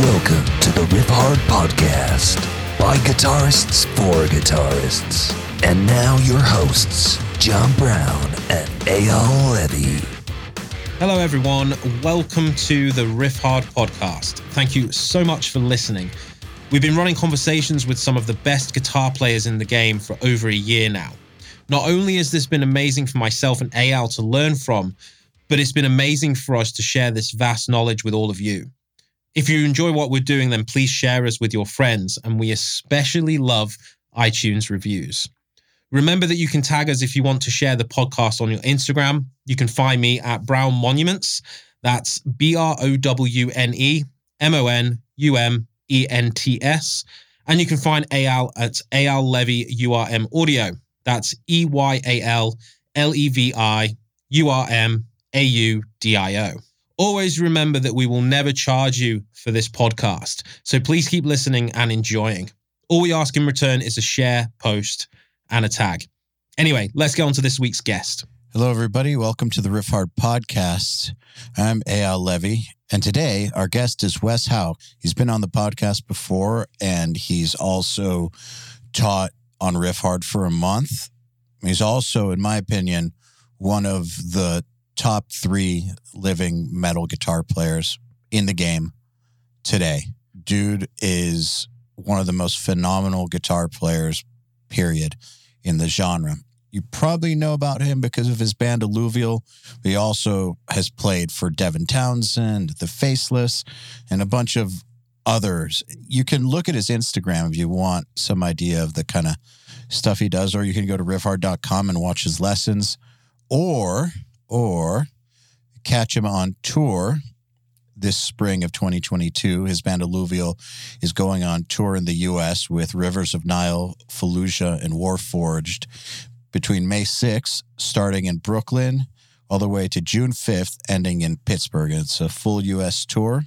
Welcome to the Riffhard Podcast by guitarists for guitarists. And now your hosts, John Browne and Eyal Levi. Hello, everyone. Welcome to the Riffhard podcast. Thank you so much for listening. We've been running conversations with some of the best guitar players in the game for over a year now. Not only has this been amazing for myself and Eyal to learn from, but it's been amazing for us to share this vast knowledge with all of you. If you enjoy what we're doing, then please share us with your friends, and we especially love iTunes reviews. Remember that you can tag us if you want to share the podcast on your Instagram. You can find me at Browne Monuments. That's B R O W N E M O N U M E N T S. And you can find Eyal at Eyal Levi URM Audio. That's E Y A L L E V I U R M A U D I O. Always remember that we will never charge you for this podcast. So please keep listening and enjoying. All we ask in return is a share, post, and a tag. Anyway, let's get on to this week's guest. Hello, everybody. Welcome to the Riffhard Podcast. I'm Eyal Levi, and today our guest is Wes Hauch. He's been on the podcast before, and he's also taught on Riffhard for a month. He's also, in my opinion, one of the top three living metal guitar players in the game today. Dude is one of the most phenomenal guitar players, period, in the genre. You probably know about him because of his band Alluvial. He also has played for Devin Townsend, The Faceless, and a bunch of others. You can look at his Instagram if you want some idea of the kind of stuff he does, or you can go to riffhard.com and watch his lessons, or or catch him on tour this spring of 2022. His band Alluvial is going on tour in the U.S. with Rivers of Nihil, Fallujah, and Warforged between May 6th, starting in Brooklyn, all the way to June 5th, ending in Pittsburgh. It's a full U.S. tour,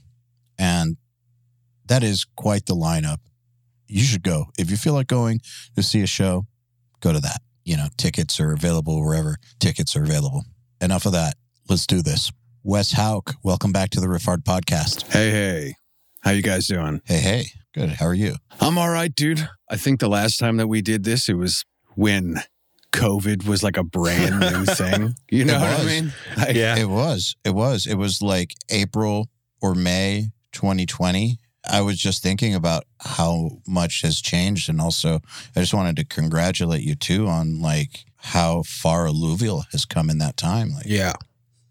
and that is quite the lineup. You should go. If you feel like going to see a show, go to that. You know, tickets are available wherever tickets are available. Enough of that. Let's do this. Wes Hauch, welcome back to the Riffhard podcast. Hey, hey. How you guys doing? Hey, hey. Good. How are you? I'm all right, dude. I think the last time that we did this, it was when COVID was like a brand new thing. You know what I mean? Yeah. It was. It was. It was like April or May 2020. I was just thinking about how much has changed. And also, I just wanted to congratulate you too on like how far Alluvial has come in that time. Like, Yeah.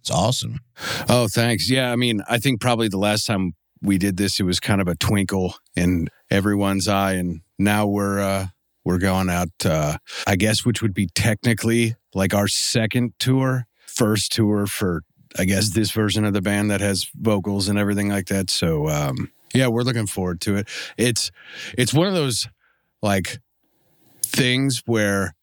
it's awesome. Oh, thanks. Yeah, I mean, I think probably the last time we did this, it was kind of a twinkle in everyone's eye, and now we're uh we're going out. uh I guess which would be technically like our second tour, first tour for I guess this version of the band that has vocals and everything like that. So um yeah, we're looking forward to it. It's it's one of those like things where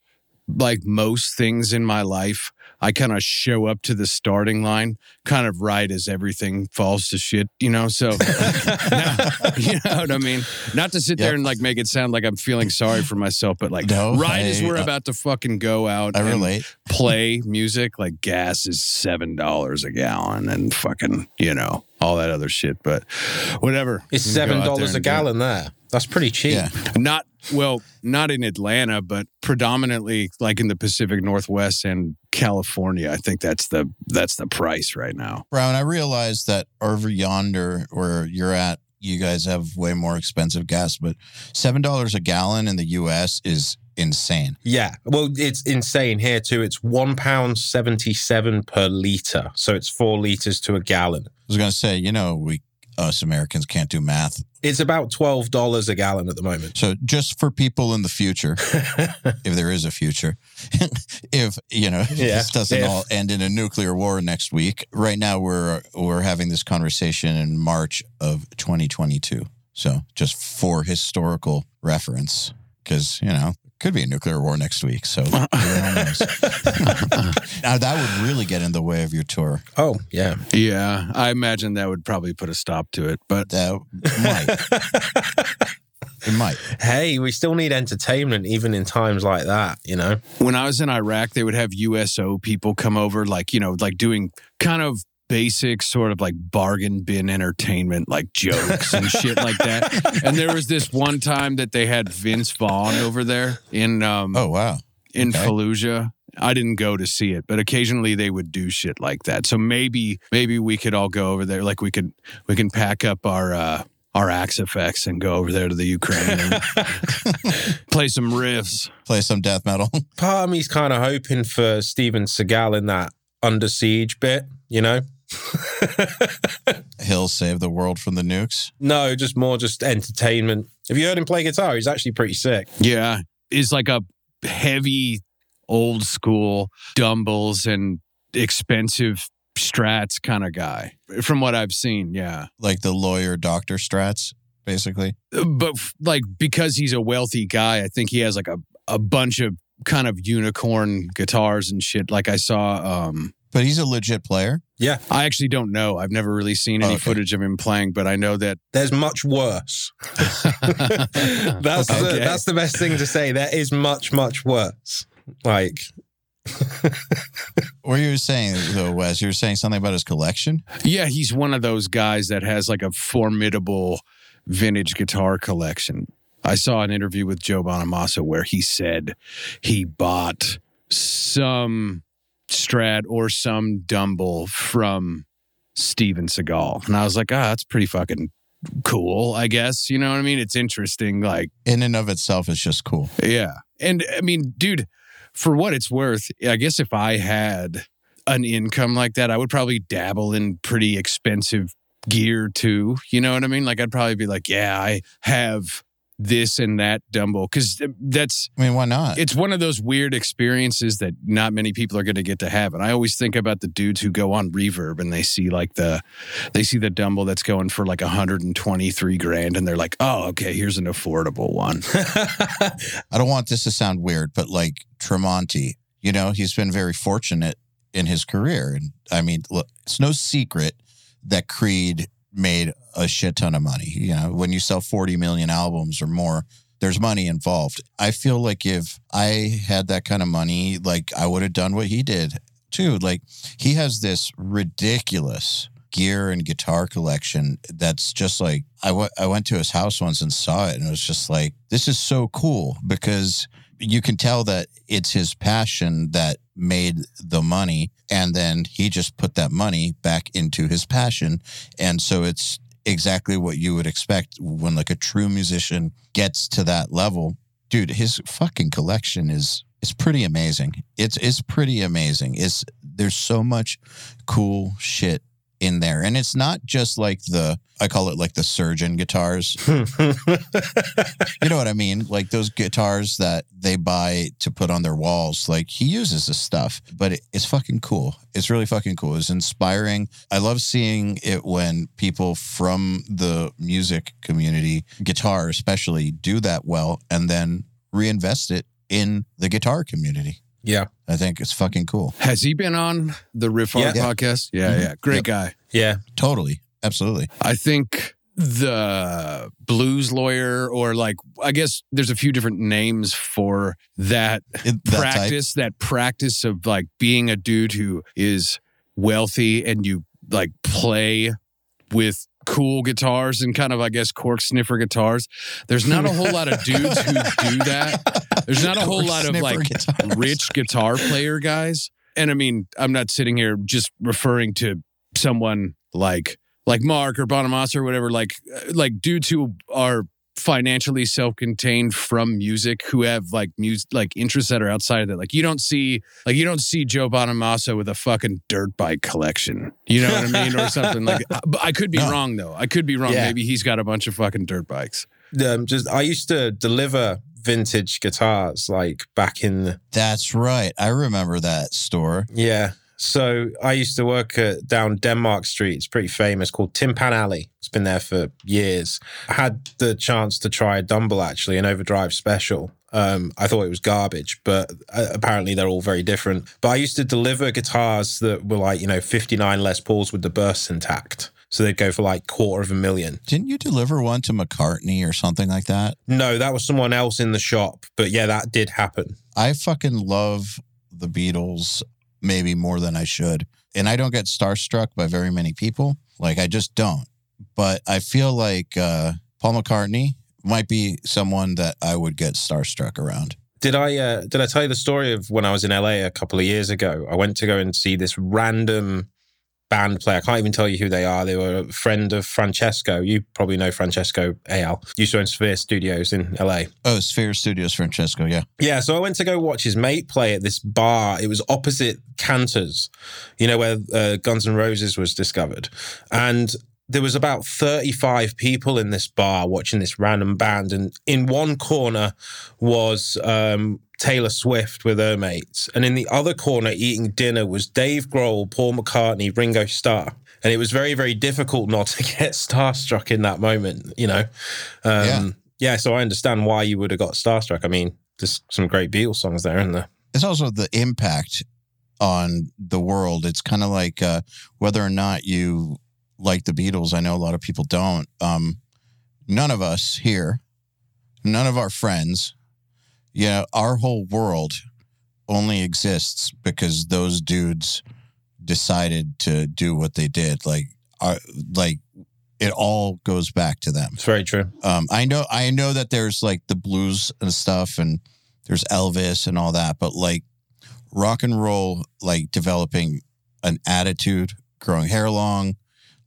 like most things in my life I kind of show up to the starting line kind of right as everything falls to shit, you know? So, now- you know what I mean? Not to sit there and like make it sound like I'm feeling sorry for myself, but like No, right as we're uh, about to fucking go out I and relate. play music, like gas is $7 a gallon and fucking, you know, all that other shit. But whatever. It's We can go seven dollars a and do it. gallon there. That's pretty cheap. Yeah. Not well, not in Atlanta, but predominantly like in the Pacific Northwest and California. I think that's the that's the price right now. Browne, I realize that over yonder where you're at, you guys have way more expensive gas, but $7 a gallon in the US is insane. Yeah. Well, it's insane here too. It's one pound seventy-seven per liter, so it's four liters to a gallon. I was going to say, you know, we us Americans can't do math. It's about twelve dollars a gallon at the moment. So just for people in the future, if there is a future, if you know Yeah, this doesn't if. all end in a nuclear war next week. Right now, we're we're having this conversation in March of 2022. So just for historical reference, because you know could be a nuclear war next week. So now that would really get in the way of your tour. oh yeah. Yeah, I imagine that would probably put a stop to it. But That might. It might. Hey, we still need entertainment even in times like that. You know. when I was in Iraq, they would have USO people come over, like, you know, like doing kind of basic sort of like bargain bin entertainment, like jokes and shit like that. And there was this one time that they had Vince Vaughn over there in um Oh wow. in okay. Fallujah. I didn't go to see it, but occasionally they would do shit like that. So maybe maybe we could all go over there. Like we could we can pack up our uh our Axe-Fxs and go over there to the Ukraine and play some riffs. Play some death metal. Part of me's kind of hoping for Steven Seagal in that under siege bit, you know? He'll save the world from the nukes. no, just more just entertainment. Have you heard him play guitar? He's actually pretty sick. Yeah, is like a heavy old school Dumbles and expensive strats kind of guy from what I've seen. Yeah. Like the lawyer doctor strats, basically. but f- like because he's a wealthy guy, I think he has like a, a bunch of kind of unicorn guitars and shit. Like I saw, um, But he's a legit player. Yeah. I actually don't know. I've never really seen any Okay. footage of him playing, but I know that. There's much worse. that's uh, the, that's the best thing to say. There is much, much worse. Like, What you were saying though, Wes? You were saying something about his collection. yeah, he's one of those guys that has like a formidable vintage guitar collection. I saw an interview with Joe Bonamassa where he said he bought some Strat or some Dumble from Steven Seagal. And I was like, ah, that's pretty fucking cool, I guess. You know what I mean? It's interesting. Like, In and of itself, is just cool. yeah. And I mean, dude, for what it's worth, I guess if I had an income like that, I would probably dabble in pretty expensive gear too. You know what I mean? Like, I'd probably be like, yeah, I have this and that Dumble because that's I mean, why not? it's one of those weird experiences that not many people are going to get to have. And I always think about the dudes who go on reverb and they see like the, they see the Dumble that's going for like 123 grand. And they're like, oh, okay, here's an affordable one. I don't want this to sound weird, but like Tremonti, you know, he's been very fortunate in his career. And I mean, look, it's no secret that Creed made a shit ton of money. You know, when you sell 40 million albums or more, there's money involved. I feel like if I had that kind of money, like I would have done what he did too. Like he has this ridiculous gear and guitar collection that's just like I went I went to his house once and saw it and it was just like this is so cool because you can tell that it's his passion that made the money and then he just put that money back into his passion. And so it's exactly what you would expect when like a true musician gets to that level. Dude his fucking collection is is pretty amazing. It's it's pretty amazing. It's there's so much cool shit in there and it's not just like the i call it like the surgeon guitars you know what I mean? Like those guitars that they buy to put on their walls. Like he uses this stuff, but it, it's fucking cool. It's really fucking cool. It's inspiring. I love seeing it when people from the music community, guitar especially, do that well and then reinvest it in the guitar community. Yeah. I think it's fucking cool. Has he been on the Riffhard Yeah. podcast? Yeah, Mhm. yeah. Great Yep. guy. Yeah. Totally. Absolutely. I think the blues lawyer, or like, I guess there's a few different names for that It- that type. practice, that practice of like being a dude who is wealthy and you like play with cool guitars and kind of, I guess, cork sniffer guitars. There's not a whole lot of dudes who do that. There's not a whole lot of like guitars. rich guitar player guys. And I mean, I'm not sitting here just referring to someone like like Mark or Bonamassa or whatever, like uh, like dudes who are financially self-contained from music who have like music like interests that are outside of that. Like you don't see like you don't see Joe Bonamassa with a fucking dirt bike collection. You know what I mean? Or something like I, but I could be No. wrong though. I could be wrong. Yeah. Maybe he's got a bunch of fucking dirt bikes. Um, just I used to deliver vintage guitars like back in the, That's right. I remember that store. yeah. So I used to work at down Denmark Street. It's pretty famous called Tin Pan Alley. It's been there for years. I had the chance to try a Dumble actually, an overdrive special. Um, I thought it was garbage, but uh, apparently they're all very different. But I used to deliver guitars that were like, you know, 59 Les Pauls with the bursts intact. So they'd go for like quarter of a million. Didn't you deliver one to McCartney or something like that? No, that was someone else in the shop. But yeah, that did happen. I fucking love the Beatles maybe more than I should. and I don't get starstruck by very many people. Like I just don't. But I feel like uh, Paul McCartney might be someone that I would get starstruck around. Did I uh, did I tell you the story of when I was in LA a couple of years ago? I went to go and see this random band player. I can't even tell you who they are. They were a friend of Francesco. You probably know Francesco Eyal. Used to own Sphere Studios in LA. Oh, Sphere Studios, Francesco. Yeah. Yeah. So I went to go watch his mate play at this bar. It was opposite Canter's, you know, where uh, Guns N' Roses was discovered. And there was about 35 people in this bar watching this random band. And in one corner was um, Taylor Swift with her mates. And in the other corner, eating dinner, was Dave Grohl, Paul McCartney, Ringo Starr. And it was very, very difficult not to get starstruck in that moment, you know? Um, yeah. yeah. So I understand why you would have got starstruck. I mean, there's some great Beatles songs there, isn't there? It's also the impact on the world. It's kind of like uh, whether or not you like the Beatles. I know a lot of people don't. Um, none of us here, none of our friends, yeah, our whole world only exists because those dudes decided to do what they did. Like, our, like it all goes back to them. It's very true. Um, I know, I know that there's like the blues and stuff, and there's Elvis and all that, but like rock and roll, like developing an attitude, growing hair long,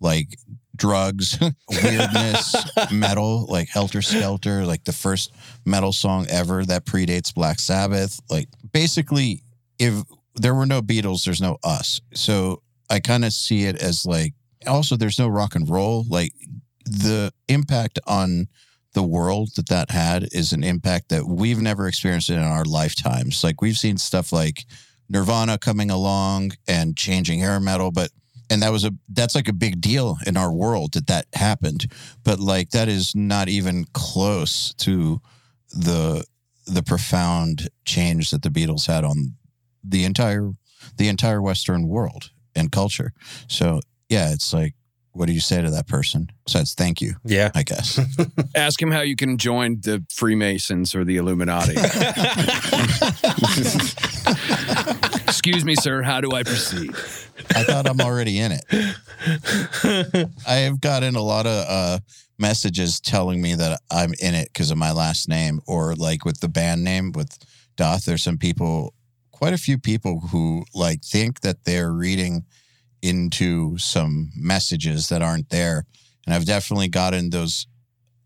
like drugs, weirdness, metal, like Helter Skelter, like the first metal song ever that predates Black Sabbath. Like basically, if there were no Beatles, there's no us. So I kind of see it as like also there's no rock and roll. Like the impact on the world that that had is an impact that we've never experienced in our lifetimes. Like we've seen stuff like Nirvana coming along and changing hair metal, but and that was a that's like a big deal in our world that that happened but like that is not even close to the the profound change that the beatles had on the entire the entire western world and culture. So yeah it's like what do you say to that person? Besides thank you yeah. I guess. Ask him how you can join the freemasons or the illuminati excuse me sir how do i proceed I thought I'm already in it. I have gotten a lot of uh, messages telling me that I'm in it because of my last name, or like with the band name with Doth. There's some people, quite a few people who like think that they're reading into some messages that aren't there, and I've definitely gotten those.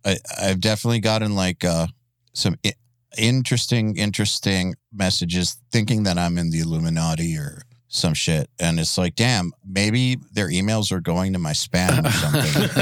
I, I've definitely gotten like uh, some interesting, interesting messages thinking that I'm in the Illuminati or some shit. And it's like, damn, maybe their emails are going to my spam or something.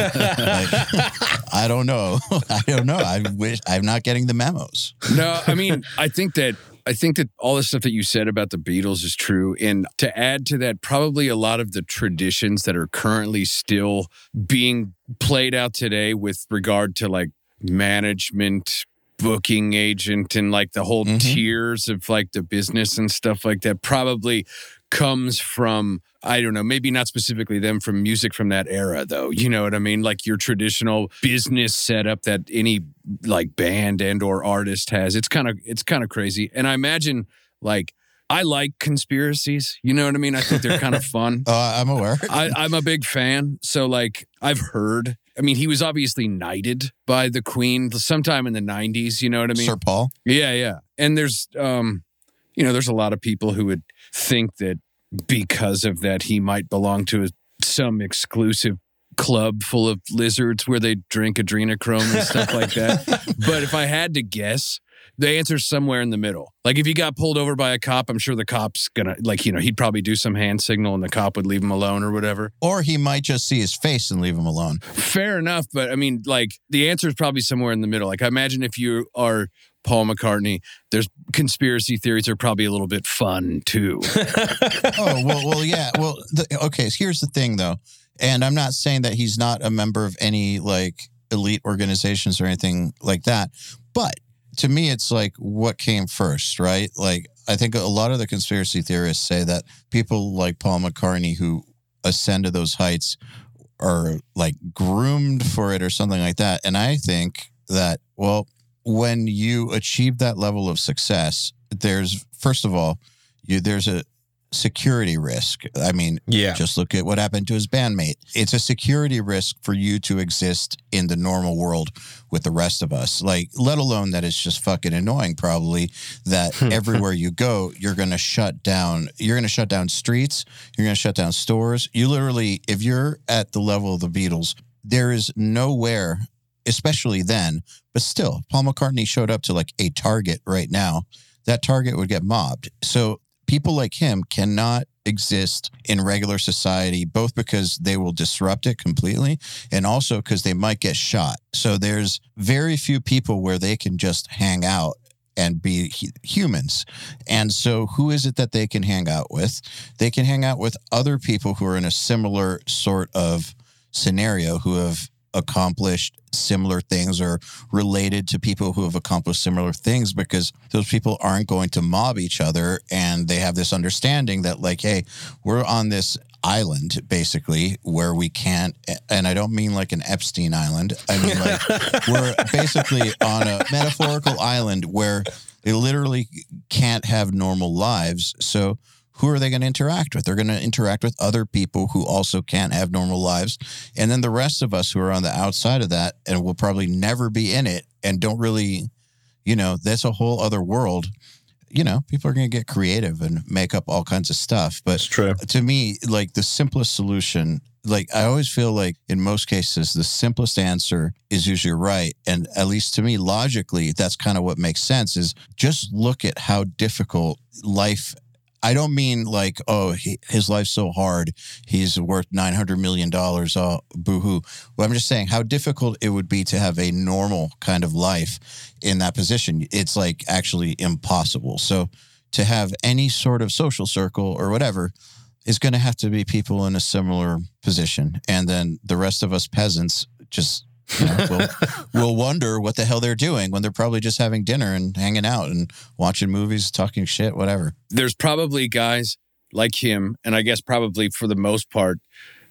like, I don't know. I don't know. I wish I'm not getting the memos. No, I mean, I think that I think that all the stuff that you said about the Beatles is true. And to add to that, probably a lot of the traditions that are currently still being played out today with regard to like management, booking agent, and like the whole mm-hmm. tiers of like the business and stuff like that probably comes from I don't know, maybe not specifically them from music from that era though. You know what I mean? Like your traditional business setup that any like band and or artist has. It's kind of it's kind of crazy. And I imagine like I like conspiracies. You know what I mean? I think they're kind of fun. uh, I'm aware. I, I'm a big fan. So like I've heard I mean, he was obviously knighted by the Queen sometime in the 90s. You know what I mean? Sir Paul. Yeah, yeah. And there's, um, you know, there's a lot of people who would think that because of that, he might belong to a, some exclusive club full of lizards where they drink adrenochrome and stuff like that. But if I had to guess, the answer's somewhere in the middle. Like if he got pulled over by a cop, I'm sure the cop's gonna like, you know, he'd probably do some hand signal and the cop would leave him alone or whatever. Or he might just see his face and leave him alone. Fair enough, but I mean, like the answer is probably somewhere in the middle. Like I imagine if you are Paul McCartney. There's conspiracy theories are probably a little bit fun too. oh well, well, yeah. Well, the, okay. Here's the thing, though, and I'm not saying that he's not a member of any like elite organizations or anything like that, but to me, it's like what came first, right? Like I think a lot of the conspiracy theorists say that people like Paul McCartney who ascend to those heights are like groomed for it or something like that, and I think that well when you achieve that level of success, there's first of all, you there's a security risk. I mean, Yeah. just look at what happened to his bandmate. It's a security risk for you to exist in the normal world with the rest of us. Like, let alone that it's just fucking annoying, probably, that everywhere you go, you're going to shut down, you're going to shut down streets, you're going to shut down stores. You literally, if you're at the level of the Beatles, there is nowhere, especially then, but still, Paul McCartney showed up to like a Target right now. That Target would get mobbed. So people like him cannot exist in regular society, both because they will disrupt it completely and also because they might get shot. So there's very few people where they can just hang out and be humans. And so who is it that they can hang out with? They can hang out with other people who are in a similar sort of scenario who have accomplished similar things or related to people who have accomplished similar things because those people aren't going to mob each other and they have this understanding that like hey we're on this island basically where we can't and i don't mean like an epstein island. I mean like we're basically on a metaphorical island where they literally can't have normal lives. So who are they going to interact with? They're going to interact with other people who also can't have normal lives. And then the rest of us who are on the outside of that and will probably never be in it and don't really, you know, that's a whole other world. You know, people are going to get creative and make up all kinds of stuff. But true. to me, like the simplest solution, like I always feel like in most cases, the simplest answer is usually right. And at least to me, logically, that's kind of what makes sense is just look at how difficult life I don't mean like, oh, he, his life's so hard, he's worth nine hundred million dollars. Oh, boohoo! Well, I'm just saying how difficult it would be to have a normal kind of life in that position. It's like actually impossible. So to have any sort of social circle or whatever is going to have to be people in a similar position, and then the rest of us peasants just. Will will wonder what the hell they're doing when they're probably just having dinner and hanging out and watching movies, talking shit, whatever. there's probably guys like him, and I guess probably for the most part,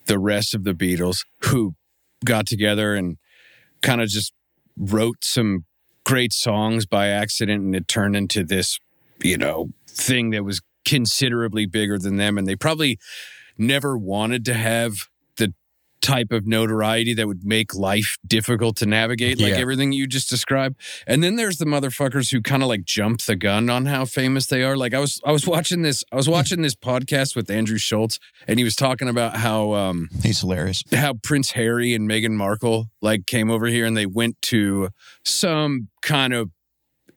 the rest of the Beatles who got together and kind of just wrote some great songs by accident, and it turned into this, you know, thing that was considerably bigger than them, and they probably never wanted to have type of notoriety that would make life difficult to navigate like Yeah. everything you just described and then there's the motherfuckers who kind of like jump the gun on how famous they are like i was i was watching this i was watching this podcast with andrew schulz and he was talking about how um He's hilarious. how Prince Harry and Meghan Markle like came over here and they went to some kind of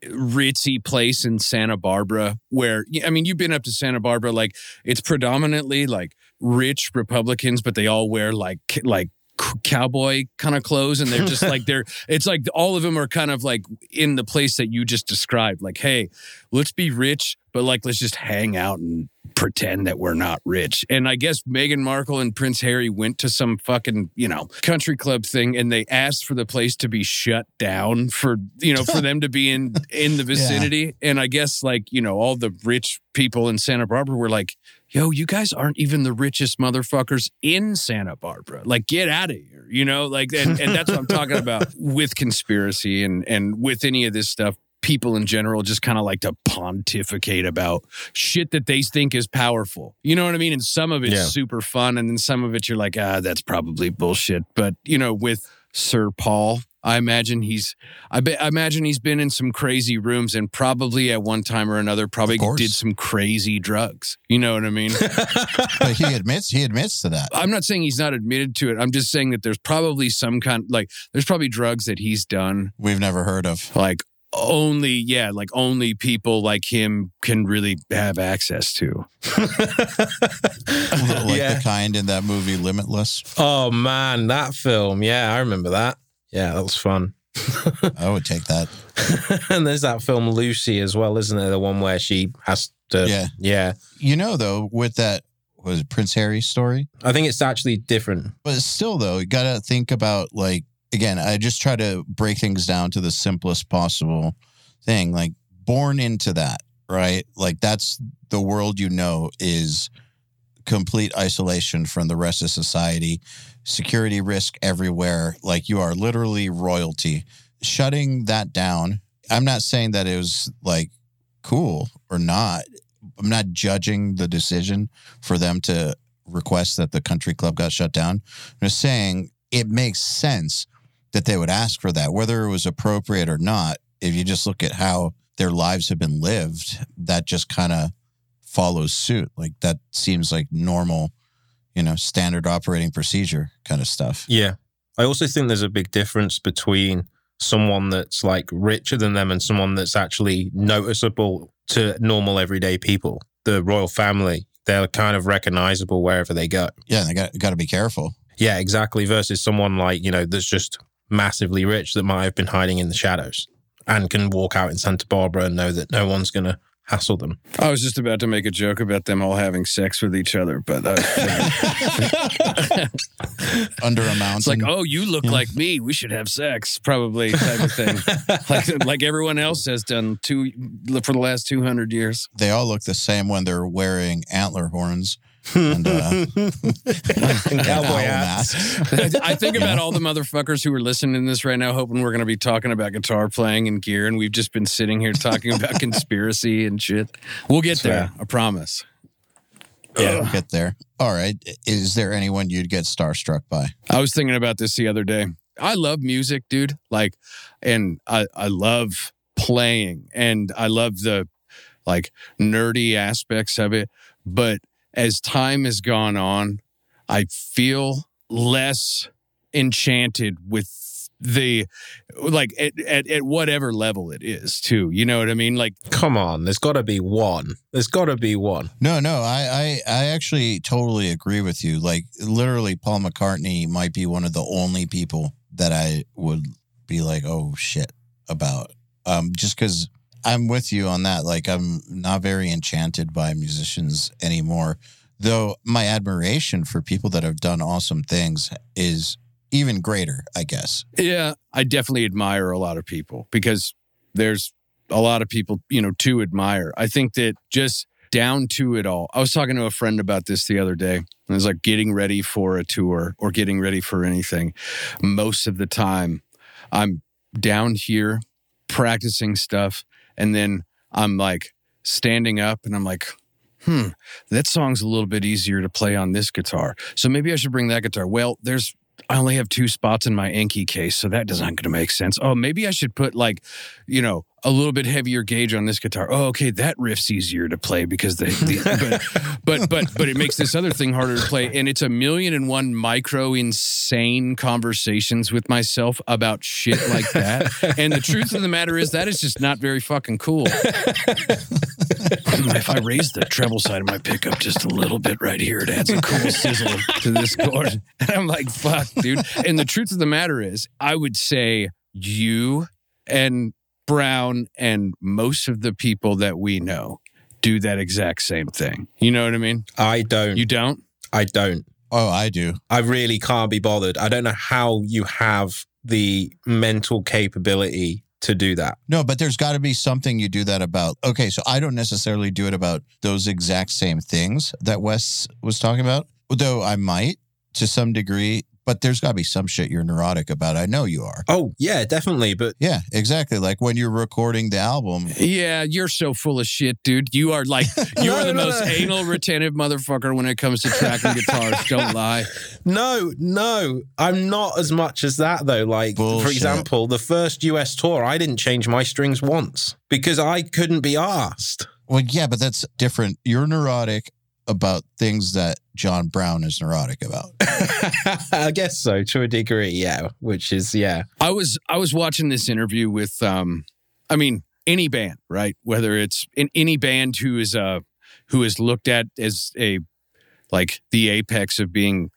ritzy place in Santa Barbara where I mean you've been up to Santa Barbara like it's predominantly like rich Republicans but they all wear like like cowboy kind of clothes and they're just like they're it's like all of them are kind of like in the place that you just described like hey let's be rich but like let's just hang out and pretend that we're not rich. And I guess Meghan Markle and Prince Harry went to some fucking, you know, country club thing and they asked for the place to be shut down for, you know, for them to be in in the vicinity. And I guess like, you know, all the rich people in Santa Barbara were like, yo, you guys aren't even the richest motherfuckers in Santa Barbara. Like, get out of here. You know, like and, and that's what I'm talking about with conspiracy and and with any of this stuff. People in general just kind of like to pontificate about shit that they think is powerful. You know what I mean? And some of it's Yeah. super fun, and then some of it you're like, ah, that's probably bullshit. But you know, with Sir Paul, I imagine he's, I, bet, I imagine he's been in some crazy rooms and probably at one time or another probably did some crazy drugs. You know what I mean? But he admits he admits to that. I'm not saying he's not admitted to it. I'm just saying that there's probably some kind, like, there's probably drugs that he's done We've never heard of. like only yeah like only people like him can really have access to like Yeah. the kind in that movie Limitless. Oh man, that film. Yeah, I remember that. Yeah, that was fun. I would take that. and there's that film Lucy as well, isn't there? The one where she has to. Yeah. Yeah. You know, though, with that was it Prince Harry story, I think it's actually different. but still, though, you got to think about like again. I just try to break things down to the simplest possible thing. Like born into that, right? Like that's the world you know is complete isolation from the rest of society, security risk everywhere. Like you are literally royalty. Shutting that down, I'm not saying that it was like cool or not, I'm not judging the decision for them to request that the country club got shut down. I'm just saying it makes sense that they would ask for that, whether it was appropriate or not. If you just look at how their lives have been lived, that just kind of follows suit. Like that seems like normal, you know, standard operating procedure kind of stuff. Yeah. I also think there's a big difference between someone that's like richer than them and someone that's actually noticeable to normal everyday people. The royal family, they're kind of recognizable wherever they go. Yeah, they got got to be careful. Yeah, exactly. Versus someone like, you know, that's just massively rich that might have been hiding in the shadows and can walk out in Santa Barbara and know that no one's going to hassle them. I was just about to make a joke about them all having sex with each other, but uh, Under a mountain. it's like, oh, you look like me. We should have sex, probably type of thing, like like everyone else has done two for the last two hundred years. they all look the same when they're wearing antler horns and uh, And cowboy owl hats. masks. I think about all the motherfuckers who are listening to this right now, hoping we're going to be talking about guitar playing and gear, and we've just been sitting here talking about conspiracy and shit. We'll get there, I promise. Yeah, we'll get there. All right. Is there anyone you'd get starstruck by? I was thinking about this the other day. I love music, dude. Like, and I, I love playing and I love the like nerdy aspects of it. But as time has gone on, I feel less enchanted with the like at, at, at whatever level it is too you know what i mean like Come on, there's got to be one. There's got to be one. No, no, I, I, I actually totally agree with you. Like, literally, Paul McCartney might be one of the only people that I would be like, oh shit, about. Um, just because I'm with you on that. Like, I'm not very enchanted by musicians anymore. Though my admiration for people that have done awesome things is even greater, I guess. Yeah, I definitely admire a lot of people because there's a lot of people, you know, to admire. I think that just down to it all. I was talking to a friend about this the other day. And it was like getting ready for a tour or getting ready for anything. Most of the time, I'm down here practicing stuff. And then I'm like standing up and I'm like, hmm, that song's a little bit easier to play on this guitar. So maybe I should bring that guitar. Well, there's I only have two spots in my Enki case, so that doesn't to make sense. Oh, maybe I should put like, you know, a little bit heavier gauge on this guitar. Oh, okay, that riff's easier to play because the, the but, but but but it makes this other thing harder to play, and it's a million and one micro insane conversations with myself about shit like that. And the truth of the matter is that is just not very fucking cool. if I raise the treble side of my pickup just a little bit right here, it adds a cool sizzle to this chord. And I'm like, fuck, dude. And the truth of the matter is, I would say you and Browne and most of the people that we know do that exact same thing. You know what I mean? I don't. You don't? I don't. Oh, I do. I really can't be bothered. I don't know how you have the mental capability to do that. No, but there's got to be something you do that about. Okay, so I don't necessarily do it about those exact same things that Wes was talking about, though I might to some degree. But there's got to be some shit you're neurotic about. I know you are. Oh, yeah, definitely. But Yeah, exactly. Like when you're recording the album. Yeah, you're so full of shit, dude. You are like you No, are the no, most no. anal retentive motherfucker when it comes to tracking guitars. Don't lie. no, no, I'm not as much as that though. Like, for example, the first US tour, I didn't change my strings once because I couldn't be asked. Well, yeah, but that's different. You're neurotic about things that John Browne is neurotic about. I guess so, to a degree, yeah. Which is, yeah. I was I was watching this interview with um I mean any band, right? Whether it's in any band who is uh who is looked at as a like the apex of being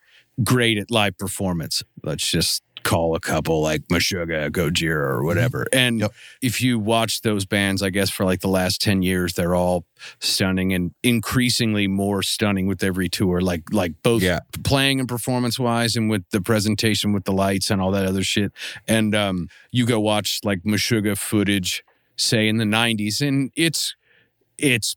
great at live performance. Let's just call a couple like Meshuggah, Gojira, or whatever. And Yep. if you watch those bands, I guess for like the last 10 years, they're all stunning and increasingly more stunning with every tour. Like like both Yeah. playing and performance wise and with the presentation with the lights and all that other shit. And um, you go watch like Meshuggah footage, say in the '90s, and it's it's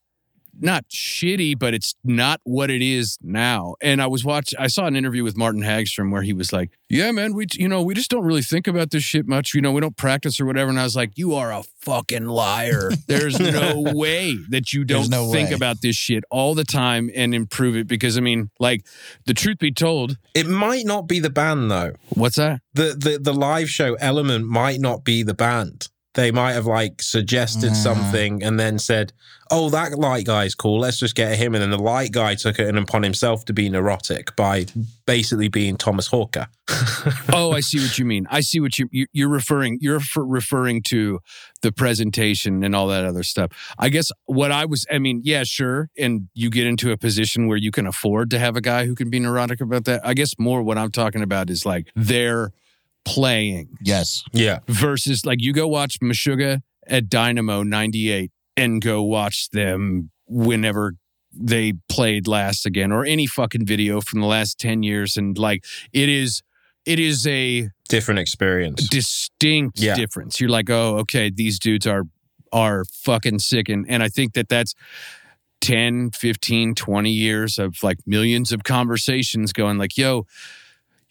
not shitty, but it's not what it is now. And I was watching, I saw an interview with Mårten Hagström where he was like, Yeah, man, we, you know, we just don't really think about this shit much. You know, we don't practice or whatever. And I was like, You are a fucking liar. There's no way that you don't no think way. about this shit all the time and improve it. Because, I mean, like, the truth be told, It might not be the band though. what's that? The the the live show element might not be the band. They might have like suggested Mm. something and then said, "Oh, that light guy's cool. Let's just get him." And then the light guy took it upon himself to be neurotic by basically being Tomas Haake. oh, I see what you mean. I see what you you- you're referring. You're refer- referring to the presentation and all that other stuff. I guess what I was. I mean, yeah, sure. And you get into a position where you can afford to have a guy who can be neurotic about that. I guess more what I'm talking about is like they're playing Yes. yeah, versus like you go watch Meshuggah at Dynamo 98 and go watch them whenever they played last again or any fucking video from the last 10 years and like it is it is a different experience. distinct Yeah. difference you're like oh okay these dudes are are fucking sick and, and i think that that's 10 15 20 years of like millions of conversations going like yo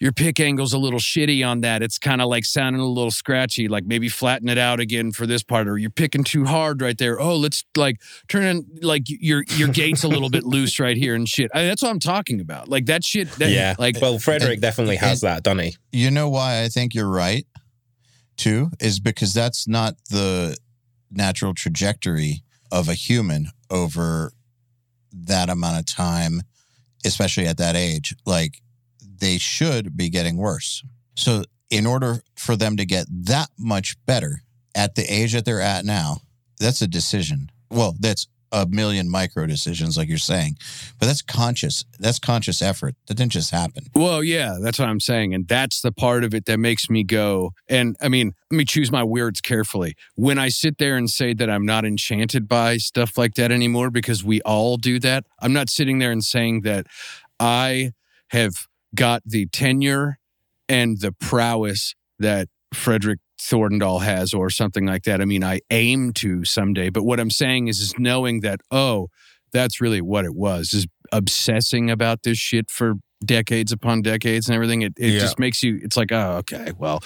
your pick angle's a little shitty on that. It's kind of like sounding a little scratchy. Like maybe flatten it out again for this part, or you're picking too hard right there. Oh, let's like turn in like your your gate's a little bit loose right here and shit. I, that's what I'm talking about. Like that shit. That, yeah, like well, Fredrik definitely has that, doesn't he? You know why I think you're right, too, is because that's not the natural trajectory of a human over that amount of time, especially at that age. Like they should be getting worse. So, in order for them to get that much better at the age that they're at now, that's a decision. Well, that's a million micro decisions, like you're saying, but that's conscious. That's conscious effort. That didn't just happen. Well, yeah, that's what I'm saying. And that's the part of it that makes me go. And I mean, let me choose my words carefully. When I sit there and say that I'm not enchanted by stuff like that anymore, because we all do that, I'm not sitting there and saying that I have got the tenure and the prowess that Fredrik Thordendal has or something like that. I mean, I aim to someday, but what I'm saying is is knowing that, oh, that's really what it was, is obsessing about this shit for decades upon decades and everything. It it Yeah. just makes you it's like, oh, okay, well,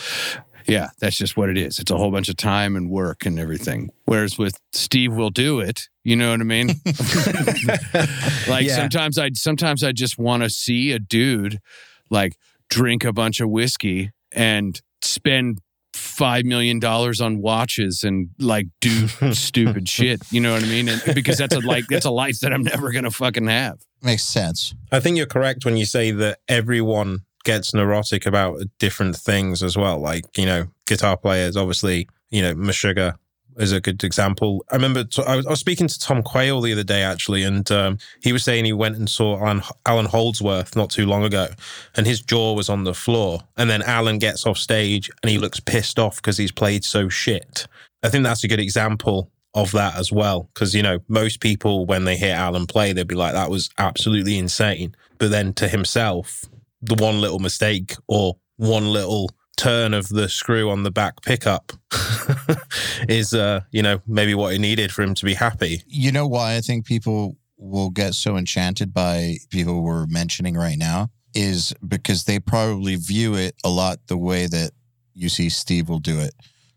yeah, that's just what it is. It's a whole bunch of time and work and everything. Whereas with Steve will do it, you know what I mean? like Yeah. sometimes I sometimes I just want to see a dude like drink a bunch of whiskey and spend five million dollars on watches and like do stupid shit. You know what I mean? And because that's a like that's a life that I'm never gonna fucking have. Makes sense. I think you're correct when you say that everyone gets neurotic about different things as well. Like, you know, guitar players, obviously, you know, Meshuggah is a good example. I remember t- I was, I was speaking to Tom Quayle the other day, actually, and um, he was saying he went and saw Allan, Allan Holdsworth not too long ago, and his jaw was on the floor. And then Allan gets off stage and he looks pissed off because he's played so shit. I think that's a good example of that as well. Because, you know, most people, when they hear Allan play, they'd be like, that was absolutely insane. But then to himself, the one little mistake or one little turn of the screw on the back pickup is, uh, you know, maybe what he needed for him to be happy. You know why I think people will get so enchanted by people we're mentioning right now is because they probably view it a lot the way that you see Steve will do it.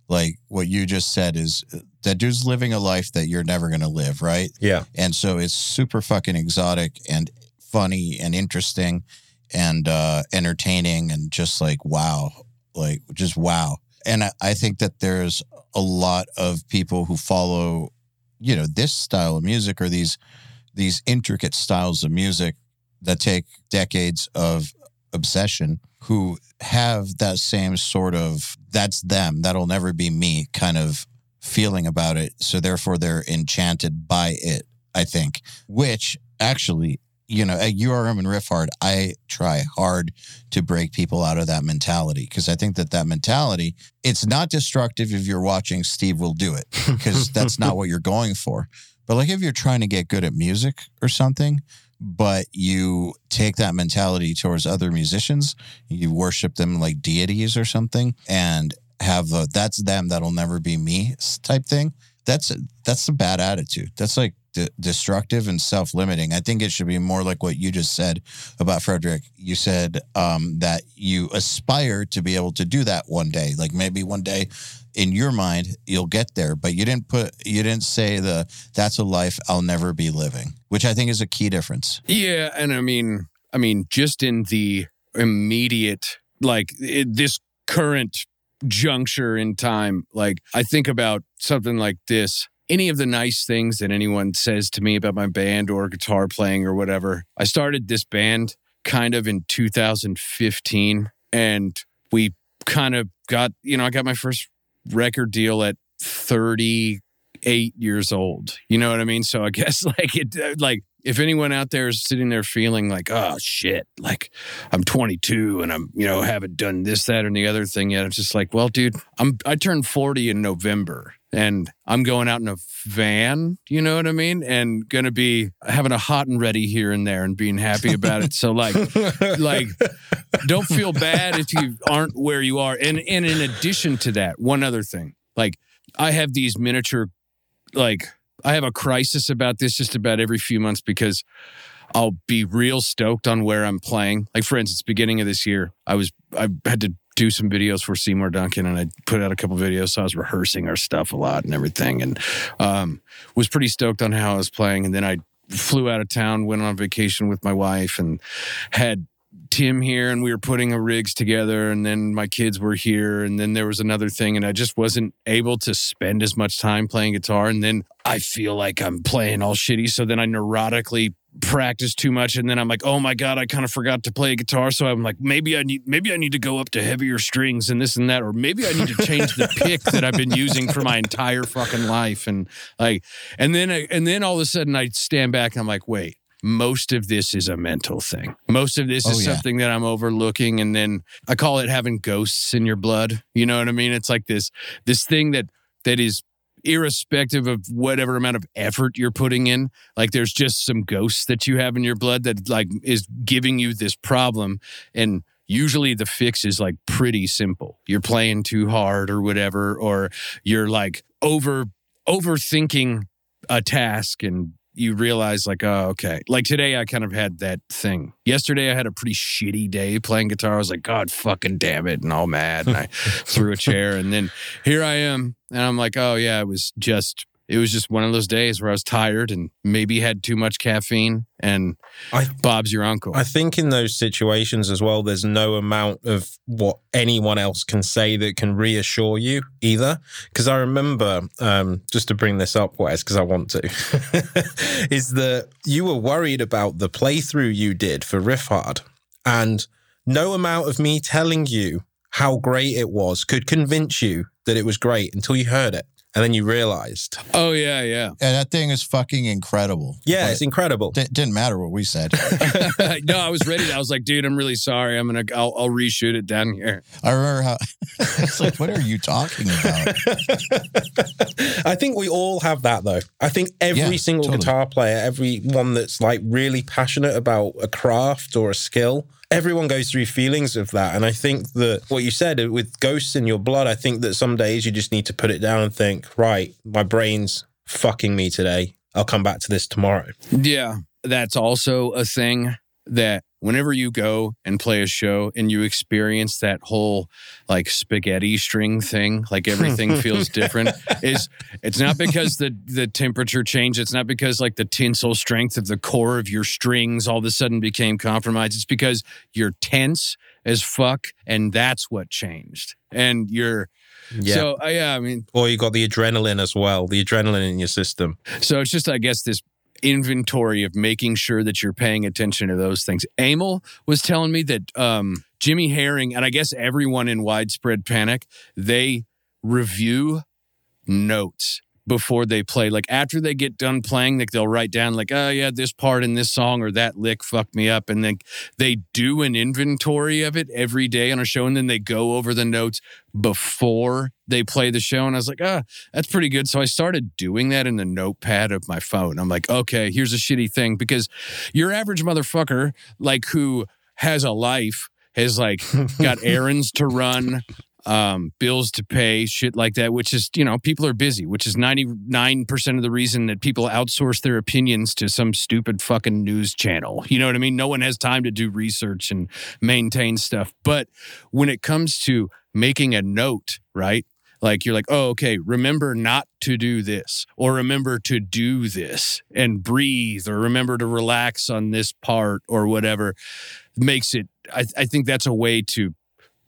Like what you just said is that dude's living a life that you're never going to live, right? Yeah. And so it's super fucking exotic and funny and interesting and uh, entertaining and just like wow, like just wow. And I, I think that there's a lot of people who follow, you know, this style of music or these these intricate styles of music that take decades of obsession who have that same sort of that's them that'll never be me kind of feeling about it so therefore they're enchanted by it i think which actually you know at urm and riff hard i try hard to break people out of that mentality because i think that that mentality it's not destructive if you're watching steve will do it because that's not what you're going for. But like if you're trying to get good at music or something but you take that mentality towards other musicians you worship them like deities or something and have the that's them that'll never be me type thing that's a, that's a bad attitude. That's like de- destructive and self-limiting. I think it should be more like what you just said about Fredrik. You said um, that you aspire to be able to do that one day. Like maybe one day in your mind you'll get there, but you didn't put you didn't say the that's a life I'll never be living, which I think is a key difference. Yeah, and I mean, I mean, just in the immediate, like it, this current juncture in time, like I think about something like this. Any of the nice things that anyone says to me about my band or guitar playing or whatever. I started this band kind of in 2015, and we kind of got, you know, I got my first record deal at 38 years old. You know what I mean? So I guess like it, like if anyone out there is sitting there feeling like, oh shit, like I'm 22 and I'm, you know, haven't done this, that, and the other thing yet. It's just like, well, dude, I'm I turned 40 in November and I'm going out in a van, you know what I mean? And gonna be having a hot and ready here and there and being happy about it. So like like don't feel bad if you aren't where you are. And and in addition to that, one other thing. Like I have these miniature like I have a crisis about this just about every few months because I'll be real stoked on where I'm playing. Like for instance, beginning of this year, I was I had to do some videos for Seymour Duncan and I put out a couple videos. So I was rehearsing our stuff a lot and everything and um, was pretty stoked on how I was playing. And then I flew out of town, went on vacation with my wife and had Tim here and we were putting a rigs together and then my kids were here and then there was another thing and I just wasn't able to spend as much time playing guitar and then I feel like I'm playing all shitty so then I neurotically practice too much and then I'm like oh my god I kind of forgot to play guitar so I'm like maybe I need maybe I need to go up to heavier strings and this and that or maybe I need to change the pick that I've been using for my entire fucking life and like and then and then all of a sudden I stand back and I'm like wait most of this is a mental thing. Most of this Oh, is yeah. something that I'm overlooking and then I call it having ghosts in your blood. You know what I mean? It's like this this thing that that is irrespective of whatever amount of effort you're putting in like there's just some ghosts that you have in your blood that like is giving you this problem and usually the fix is like pretty simple you're playing too hard or whatever or you're like over overthinking a task and you realize like oh okay. Like today i kind of had that thing. Yesterday i had a pretty shitty day playing guitar. I was like god fucking damn it and all mad and i threw a chair and then here i am and i'm like oh yeah it was just it was just one of those days where i was tired and maybe had too much caffeine and I- bob's your uncle I think in those situations as well, there's no amount of what anyone else can say that can reassure you either. Because I remember, um, just to bring this up, Wes, because I want to, is that you were worried about the playthrough you did for Riffhard, and no amount of me telling you how great it was could convince you that it was great until you heard it. And then you realized, oh yeah yeah And that thing is fucking incredible. yeah, But it's incredible. it didn't matter what we said. no i was ready i was like dude i'm really sorry i'm gonna i'll, I'll reshoot it down here I remember how it's like, what are you talking about? I think we all have that though. I think every Yeah, single totally. guitar player, everyone that's like really passionate about a craft or a skill, everyone goes through feelings of that. And I think that what you said with ghosts in your blood, I think that some days you just need to put it down and think, right, my brain's fucking me today. I'll come back to this tomorrow. Yeah, that's also a thing that whenever you go and play a show and you experience that whole like spaghetti string thing, like everything feels different, is it's not because the the temperature changed, it's not because like the tensile strength of the core of your strings all of a sudden became compromised. It's because you're tense as fuck and that's what changed. And you're Yeah. so uh, yeah, I mean or you got the adrenaline as well, the adrenaline in your system. So it's just, I guess, this inventory of making sure that you're paying attention to those things. Emil was telling me that um, Jimmy Herring, and I guess everyone in Widespread Panic, they review notes before they play. Like after they get done playing, like they'll write down like, oh yeah, this part in this song or that lick fucked me up. And then they do an inventory of it every day on a show. And then they go over the notes before they play the show. And I was like, ah, that's pretty good. So I started doing that in the notepad of my phone. I'm like, okay, here's a shitty thing because your average motherfucker, like who has a life, has like got errands to run, um, bills to pay, shit like that, which is, you know, people are busy, which is 99% of the reason that people outsource their opinions to some stupid fucking news channel. You know what I mean? No one has time to do research and maintain stuff. But when it comes to making a note, right? Like you're like, oh, okay, remember not to do this, or remember to do this and breathe, or remember to relax on this part, or whatever makes it. I, I think that's a way to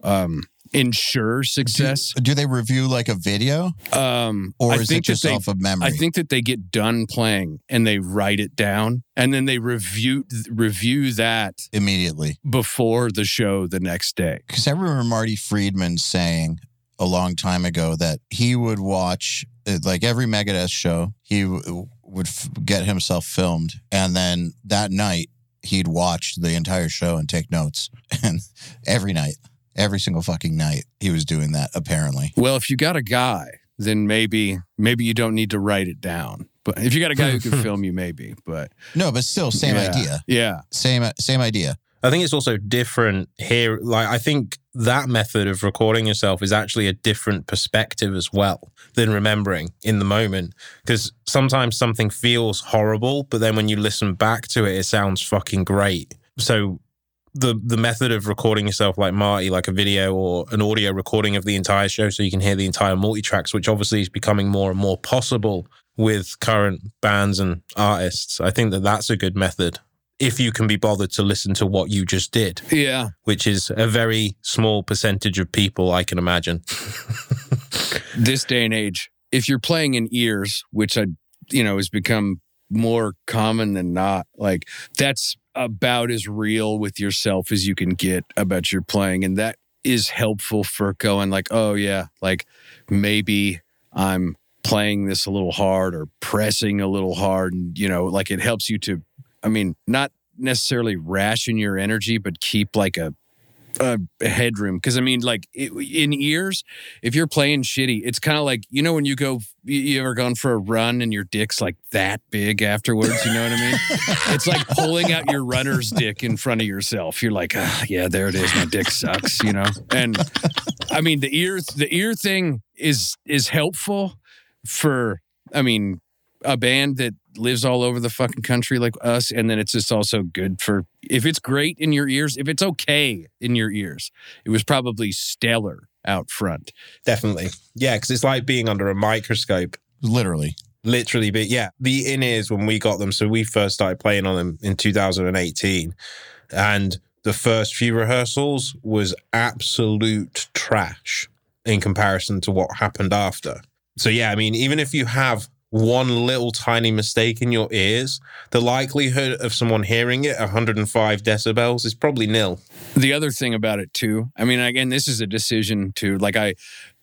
um, ensure success. Do, do they review like a video Um, or is it just they- off of memory? I think that they get done playing and they write it down, and then they review review that immediately. before the show the next day. Because I remember Marty Friedman saying a long time ago that he would watch uh, like every Megadeth show, he w- would f- get himself filmed. And then that night, he'd watch the entire show and take notes. And every night, every single fucking night, he was doing that, apparently. Well, if you got a guy, then maybe maybe you don't need to write it down. But if you got a guy who can film you, maybe. But No, but still, same Yeah. idea. yeah, Same, same idea. I think it's also different here. Like, I think that method of recording yourself is actually a different perspective as well than remembering in the moment. Because sometimes something feels horrible, but then when you listen back to it, it sounds fucking great. So, the the method of recording yourself like Marty, like a video or an audio recording of the entire show, so you can hear the entire multi tracks, which obviously is becoming more and more possible with current bands and artists. I think that that's a good method if you can be bothered to listen to what you just did, yeah. which is a very small percentage of people, I can imagine. This day and age, if you're playing in ears, which I you know has become more common than not, like that's about as real with yourself as you can get about your playing, and that is helpful for going like, oh yeah, like maybe I'm playing this a little hard or pressing a little hard and you know like it helps you to i mean not necessarily ration your energy but keep like a a headroom. Because i mean like it, in ears if you're playing shitty it's kind of like you know when you go you, you ever gone for a run and your dick's like that big afterwards you know what i mean? It's like pulling out your runner's dick in front of yourself. You're like ah, yeah there it is. My dick sucks you know? And I mean, the ear the ear thing is is helpful for I mean a band that lives all over the fucking country like us, and then it's just also good for if it's great in your ears, if it's okay in your ears, it was probably stellar out front. Definitely. Yeah, because it's like being under a microscope. Literally. Literally, but yeah, the in ears when we got them. So we first started playing on them in 2018, and the first few rehearsals was absolute trash in comparison to what happened after. So yeah, I mean, even if you have one little tiny mistake in your ears, the likelihood of someone hearing it 105 decibels is probably nil. The other thing about it too, I mean, again, this is a decision to like I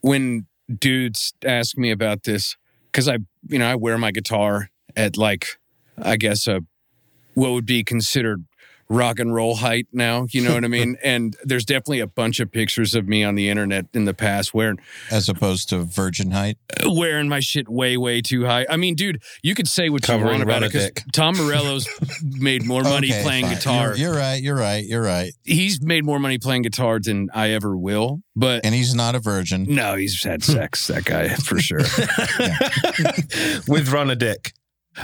when dudes ask me about this because I you know I wear my guitar at like I guess a what would be considered rock and roll height now. You know what I mean? and there's definitely a bunch of pictures of me on the internet in the past wearing As opposed to virgin height. Uh, wearing my shit way way too high. I mean, dude, you could say what Covering you want about it because Tom Morello's made more money Okay, playing fine. guitar. You're, you're right. You're right. You're right. He's made more money playing guitar than I ever will. But And he's not a virgin. no, he's had hmm. sex. that guy for sure. With Run a Dick.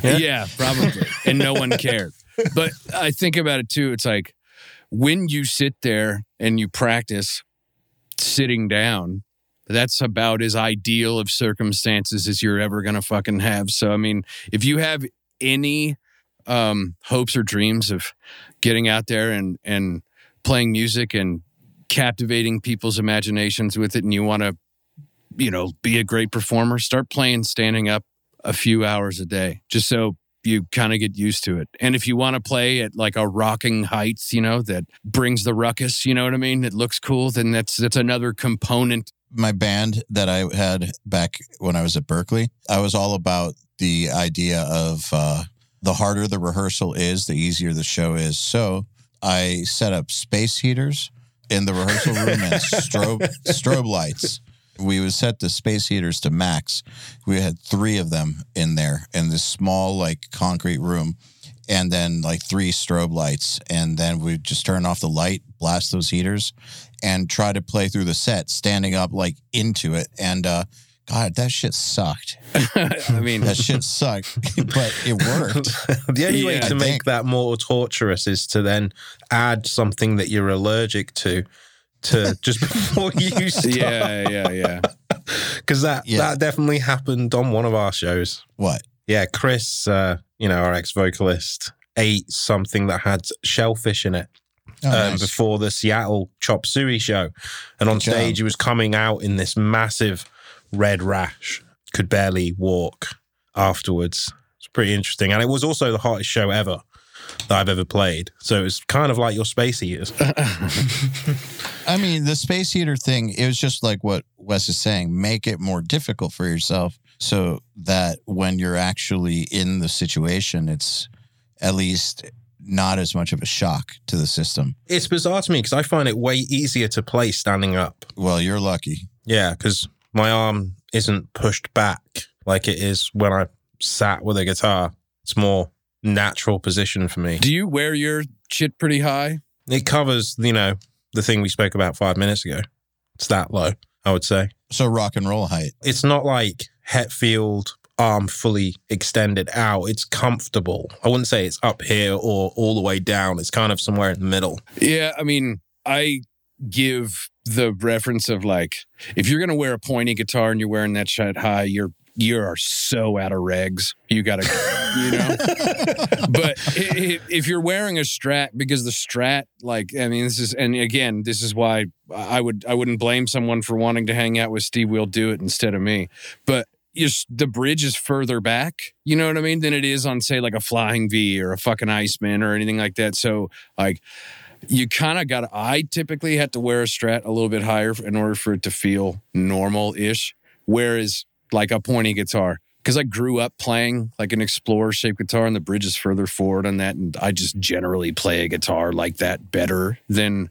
yeah. probably. And no one cared. But I think about it too. It's like when you sit there and you practice sitting down, that's about as ideal of circumstances as you're ever going to fucking have. So, I mean, if you have any um, hopes or dreams of getting out there and, and playing music and captivating people's imaginations with it, and you want to, you know, be a great performer, start playing standing up a few hours a day, just so you kind of get used to it. And if you want to play at like a rocking heights, you know, that brings the ruckus, you know what I mean? It looks cool, then that's that's another component. my band that I had back when I was at Berklee, I was all about the idea of uh, the harder the rehearsal is, the easier the show is. So I set up space heaters in the rehearsal room and strobe strobe lights. We would set the space heaters to max. We had three of them in there in this small, like concrete room, and then like three strobe lights. And then we'd just turn off the light, blast those heaters, and try to play through the set standing up like into it. And uh, God, that shit sucked. I mean, That shit sucked, but it worked. the only way to I make think- that more torturous is to then add something that you're allergic to to just before you start. yeah, yeah, yeah. Because that, Yeah. that definitely happened on one of our shows. What? Yeah, Chris, uh, you know, our ex vocalist, ate something that had shellfish in it Oh, um, nice. before the Seattle Chop Suey show. And on Good job. stage, he was coming out in this massive red rash, could barely walk afterwards. It's pretty interesting. And it was also the hottest show ever that I've ever played. So it's kind of like your space heaters. I mean, the space heater thing, it was just like what Wes is saying make it more difficult for yourself so that when you're actually in the situation, it's at least not as much of a shock to the system. it's bizarre to me because I find it way easier to play standing up. Well, you're lucky. Yeah, because my arm isn't pushed back like it is when I sat with a guitar. It's more natural position for me. Do you wear your shit pretty high? It covers, you know, the thing we spoke about five minutes ago. It's that low, I would say. So, rock and roll height. It's not like Hetfield arm fully extended out. It's comfortable. I wouldn't say it's up here or all the way down. It's kind of somewhere in the middle. Yeah, I mean, I give the reference of like if you're gonna wear a pointy guitar and you're wearing that shit high, you're you are so out of regs. You gotta, you know. but if you're wearing a strat, because the strat, like, I mean, this is, and again, this is why I would, I wouldn't blame someone for wanting to hang out with Steve. We'll do it instead of me. But the bridge is further back, you know what I mean, than it is on, say, like a Flying V or a fucking Iceman or anything like that. So, like, you kind of got I typically had to wear a strat a little bit higher in order for it to feel normal ish. Whereas, like a pointy guitar, because I grew up playing like an explorer shaped guitar and the bridge is further forward on that. And I just generally play a guitar like that better than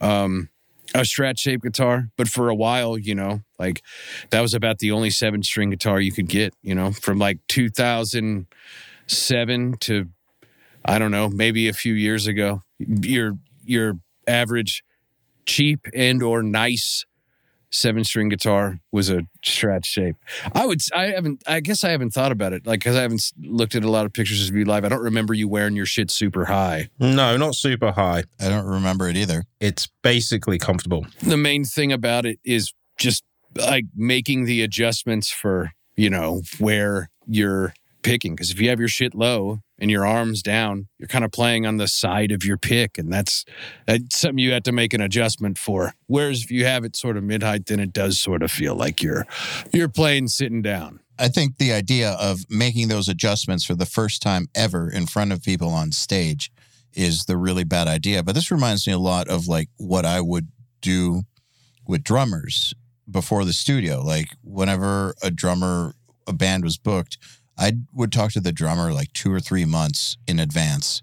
um, a strat shaped guitar. But for a while, you know, like that was about the only seven string guitar you could get, you know, from like 2007 to I don't know, maybe a few years ago. Your your average cheap and or nice seven string guitar was a strat shape. I would I haven't I guess I haven't thought about it like cuz I haven't looked at a lot of pictures of you live. I don't remember you wearing your shit super high. No, not super high. I don't remember it either. It's basically comfortable. The main thing about it is just like making the adjustments for, you know, where you're picking cuz if you have your shit low and your arms down, you're kind of playing on the side of your pick and that's that's something you have to make an adjustment for. Whereas if you have it sort of mid height then it does sort of feel like you're you're playing sitting down. I think the idea of making those adjustments for the first time ever in front of people on stage is the really bad idea. But this reminds me a lot of like what I would do with drummers before the studio. Like whenever a drummer, a band was booked, I would talk to the drummer like two or three months in advance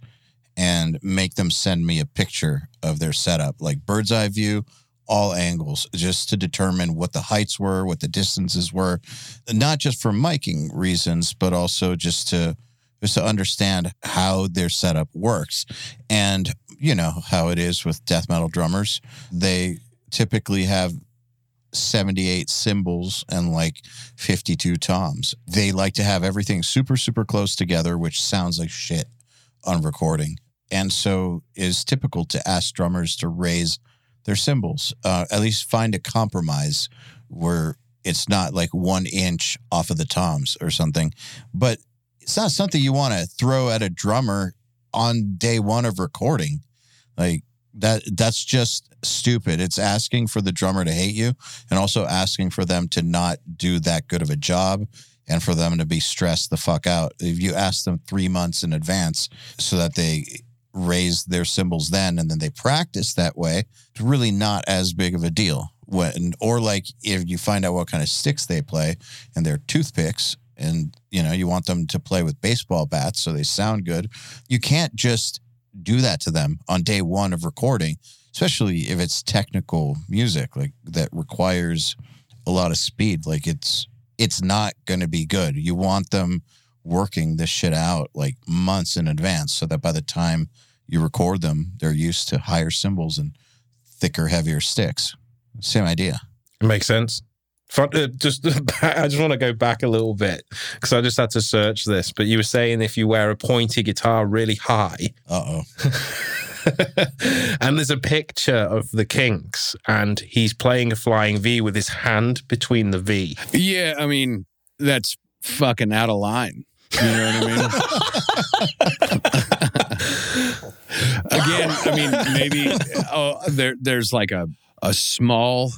and make them send me a picture of their setup, like bird's eye view, all angles, just to determine what the heights were, what the distances were, not just for miking reasons, but also just to just to understand how their setup works. And you know how it is with death metal drummers. They typically have 78 cymbals and like 52 toms. They like to have everything super, super close together, which sounds like shit on recording. And so is typical to ask drummers to raise their cymbals, uh, at least find a compromise where it's not like one inch off of the toms or something. But it's not something you want to throw at a drummer on day one of recording. Like that, that's just stupid. It's asking for the drummer to hate you and also asking for them to not do that good of a job and for them to be stressed the fuck out. If you ask them three months in advance so that they raise their cymbals then and then they practice that way, it's really not as big of a deal. When or like if you find out what kind of sticks they play and they're toothpicks and you know you want them to play with baseball bats so they sound good, you can't just do that to them on day one of recording, especially if it's technical music like that requires a lot of speed. Like it's it's not going to be good. You want them working this shit out like months in advance so that by the time you record them, they're used to higher cymbals and thicker, heavier sticks. Same idea. It Makes sense. Front, uh, just I just want to go back a little bit because I just had to search this. But you were saying if you wear a pointy guitar really high, Uh oh. and there's a picture of the Kinks, and he's playing a flying V with his hand between the V. Yeah, I mean, that's fucking out of line. You know what I mean? Again, I mean, maybe oh, there there's like a a small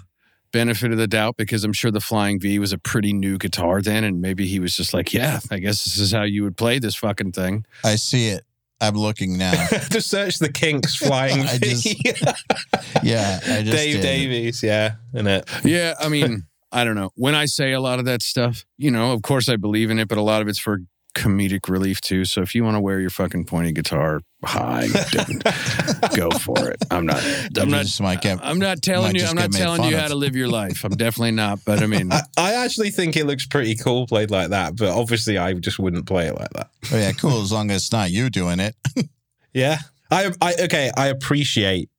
benefit of the doubt because I'm sure the Flying V was a pretty new guitar then, and maybe he was just like, yeah, I guess this is how you would play this fucking thing. I see it. I'm looking now. to search the Kinks flying I V. just- Yeah, I just Dave did. Davies, yeah, in it. Yeah, I mean, I don't know. When I say a lot of that stuff, you know, of course I believe in it, but a lot of it's for comedic relief too. So if you want to wear your fucking pointy guitar high, dude, go for it. I'm not. I'm not. just might get- I'm not telling you. I'm not telling you of. how to live your life. I'm definitely not. But I mean, I, I actually think it looks pretty cool played like that, but obviously I just wouldn't play it like that. Oh yeah, cool. As long as it's not you doing it. Yeah. I, I okay, I appreciate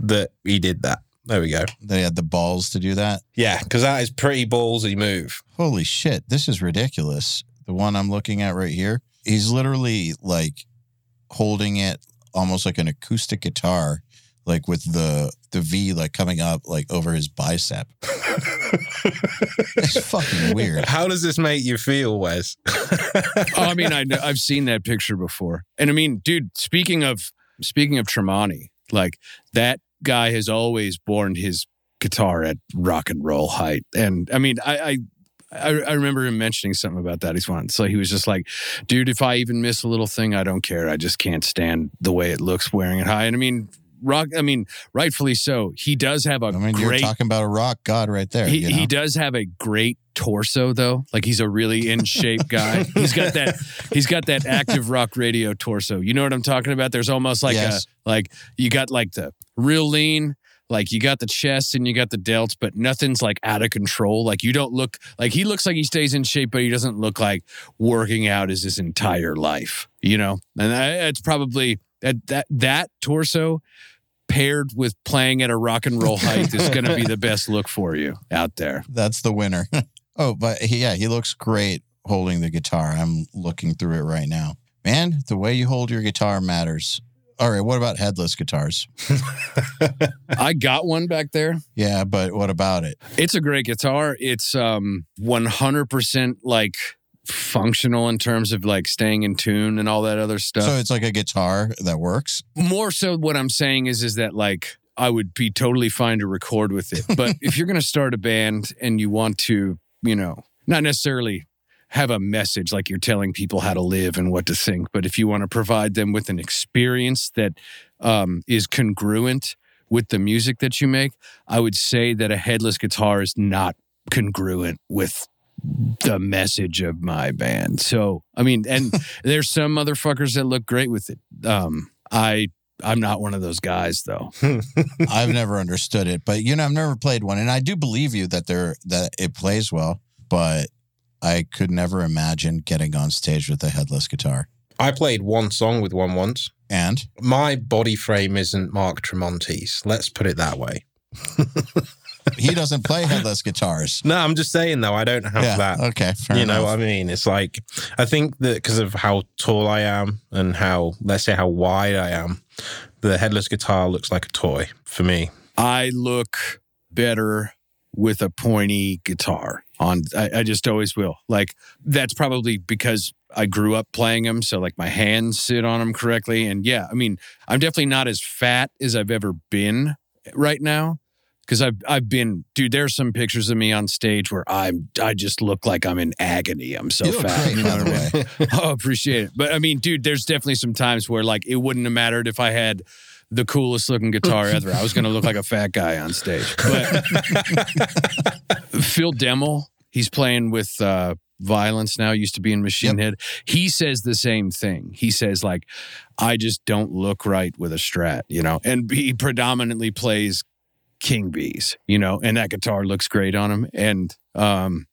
that he did that. There we go. They had the balls to do that. Yeah, because that is pretty ballsy move. Holy shit, this is ridiculous. The one I'm looking at right here, he's literally like holding it almost like an acoustic guitar, like with the the V like coming up like over his bicep. it's fucking weird. How does this make you feel, Wes? oh, I mean, I know, I've seen that picture before, and I mean, dude. Speaking of speaking of Tremonti, like that guy has always borne his guitar at rock and roll height, and I mean, I. I I, I remember him mentioning something about that. He's once, so he was just like, "Dude, if I even miss a little thing, I don't care. I just can't stand the way it looks wearing it high." And I mean, rock. I mean, rightfully so. He does have a I mean, you're talking about a rock god right there. he, you know? he does have a great torso though. Like he's a really in shape guy. he's got that he's got that active rock radio torso. You know what I'm talking about? There's almost like Yes. a like you got like the real lean, like you got the chest and you got the delts, but nothing's like out of control. Like you don't look like he looks like he stays in shape, but he doesn't look like working out is his entire life. You know? And it's probably that that that torso paired with playing at a rock and roll height is going to be the best look for you out there. That's the winner. oh, but he, yeah, he looks great holding the guitar. I'm looking through it right now. Man, the way you hold your guitar matters. All right, what about headless guitars? I got one back there. Yeah, but what about it? It's a great guitar. It's um 100% like functional in terms of like staying in tune and all that other stuff. So it's like a guitar that works. More so what I'm saying is is that like I would be totally fine to record with it. But if you're going to start a band and you want to, you know, not necessarily have a message like you're telling people how to live and what to think, but if you want to provide them with an experience that um, is congruent with the music that you make, I would say that a headless guitar is not congruent with the message of my band. So, I mean, and there's some motherfuckers that look great with it. Um, I I'm not one of those guys though. I've never understood it, but you know, I've never played one, and I do believe you that they're that it plays well, but I could never imagine getting on stage with a headless guitar. I played one song with one once. And My body frame isn't Mark Tremonti's. Let's put it that way. he doesn't play headless guitars. No, I'm just saying though, I don't have yeah. that. Okay. Fair you know what I mean? It's like I think that because of how tall I am and how let's say how wide I am, the headless guitar looks like a toy for me. I look better with a pointy guitar on. I, I just always will. Like that's probably because I grew up playing them, so like my hands sit on them correctly. And yeah, I mean, I'm definitely not as fat as I've ever been right now. Because I've I've been, dude. There's some pictures of me on stage where I'm I just look like I'm in agony. I'm so fat. great, by I the mean? oh, appreciate it. But I mean, dude, there's definitely some times where like it wouldn't have mattered if I had the coolest looking guitar ever. I was going to look like a fat guy on stage. But Phil Demmel, he's playing with uh, Vio-lence now. Used to be in Machine Head. He says the same thing. He says like, I just don't look right with a Strat, you know. And he predominantly plays King Vs, you know, and that guitar looks great on him. And um,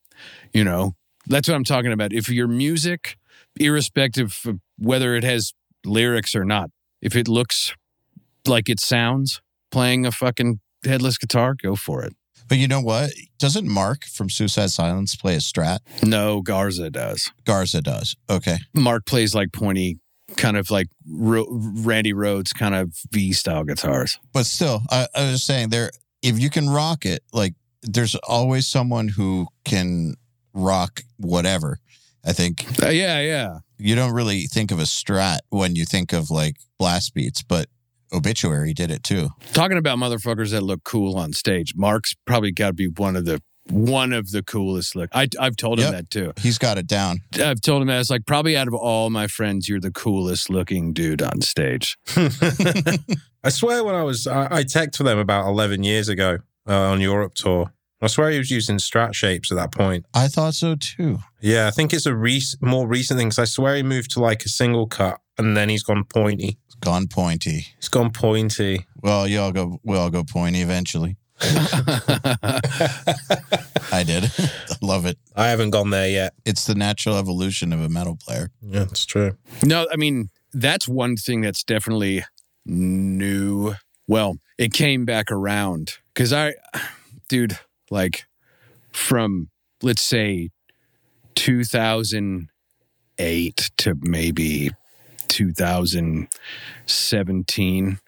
you know, that's what I'm talking about. If your music, irrespective of whether it has lyrics or not, if it looks like it sounds playing a fucking headless guitar, go for it. But you know what? Doesn't Mark from Suicide Silence play a Strat? No, Garza does. Garza does. Okay. Mark plays like pointy, kind of like Ro- Randy Rhoads kind of V style guitars. But still, I, I was saying there, if you can rock it, like there's always someone who can rock whatever. I think Uh, yeah, yeah. you don't really think of a Strat when you think of like blast beats, but Obituary did it too. Talking about motherfuckers that look cool on stage, Mark's probably got to be one of the one of the coolest look. I I've told him Yep. that too. He's got it down. I've told him that it's like probably out of all my friends, you're the coolest looking dude on stage. I swear when I was, I, I teched for them about 11 years ago uh, on Europe tour. I swear he was using strat shapes at that point. I thought so too. Yeah, I think it's a rec- more recent thing because I swear he moved to like a single cut and then he's gone pointy. It's gone pointy. He's gone pointy. Well, you all go. We all go pointy eventually. I did. Love it. I haven't gone there yet. It's the natural evolution of a metal player. Yeah, it's true. No, I mean, that's one thing that's definitely new. Well, it came back around because I, dude, like from, let's say, 2008 to maybe 2017,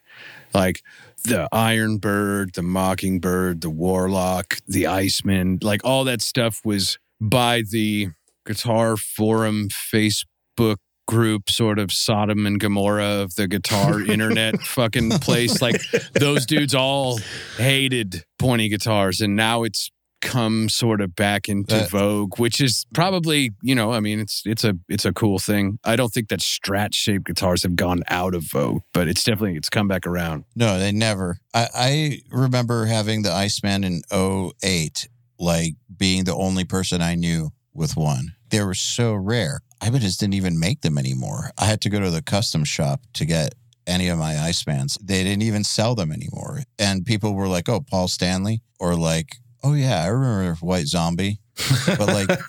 like the Iron Bird, the Mockingbird, the Warlock, the Iceman, like all that stuff was by the Guitar Forum Facebook group, sort of Sodom and Gomorrah of the guitar internet fucking place. Like those dudes all hated pointy guitars, and now it's come sort of back into Uh, vogue, which is probably you know, I mean, it's it's a it's a cool thing. I don't think that Strat shaped guitars have gone out of vogue, but it's definitely it's come back around. No, they never. I, I remember having the Iceman in 08, like being the only person I knew with one. They were so rare. I just didn't even make them anymore. I had to go to the custom shop to get any of my Icemans. They didn't even sell them anymore. And people were like, oh, Paul Stanley, or like, oh, yeah, I remember White Zombie. But like,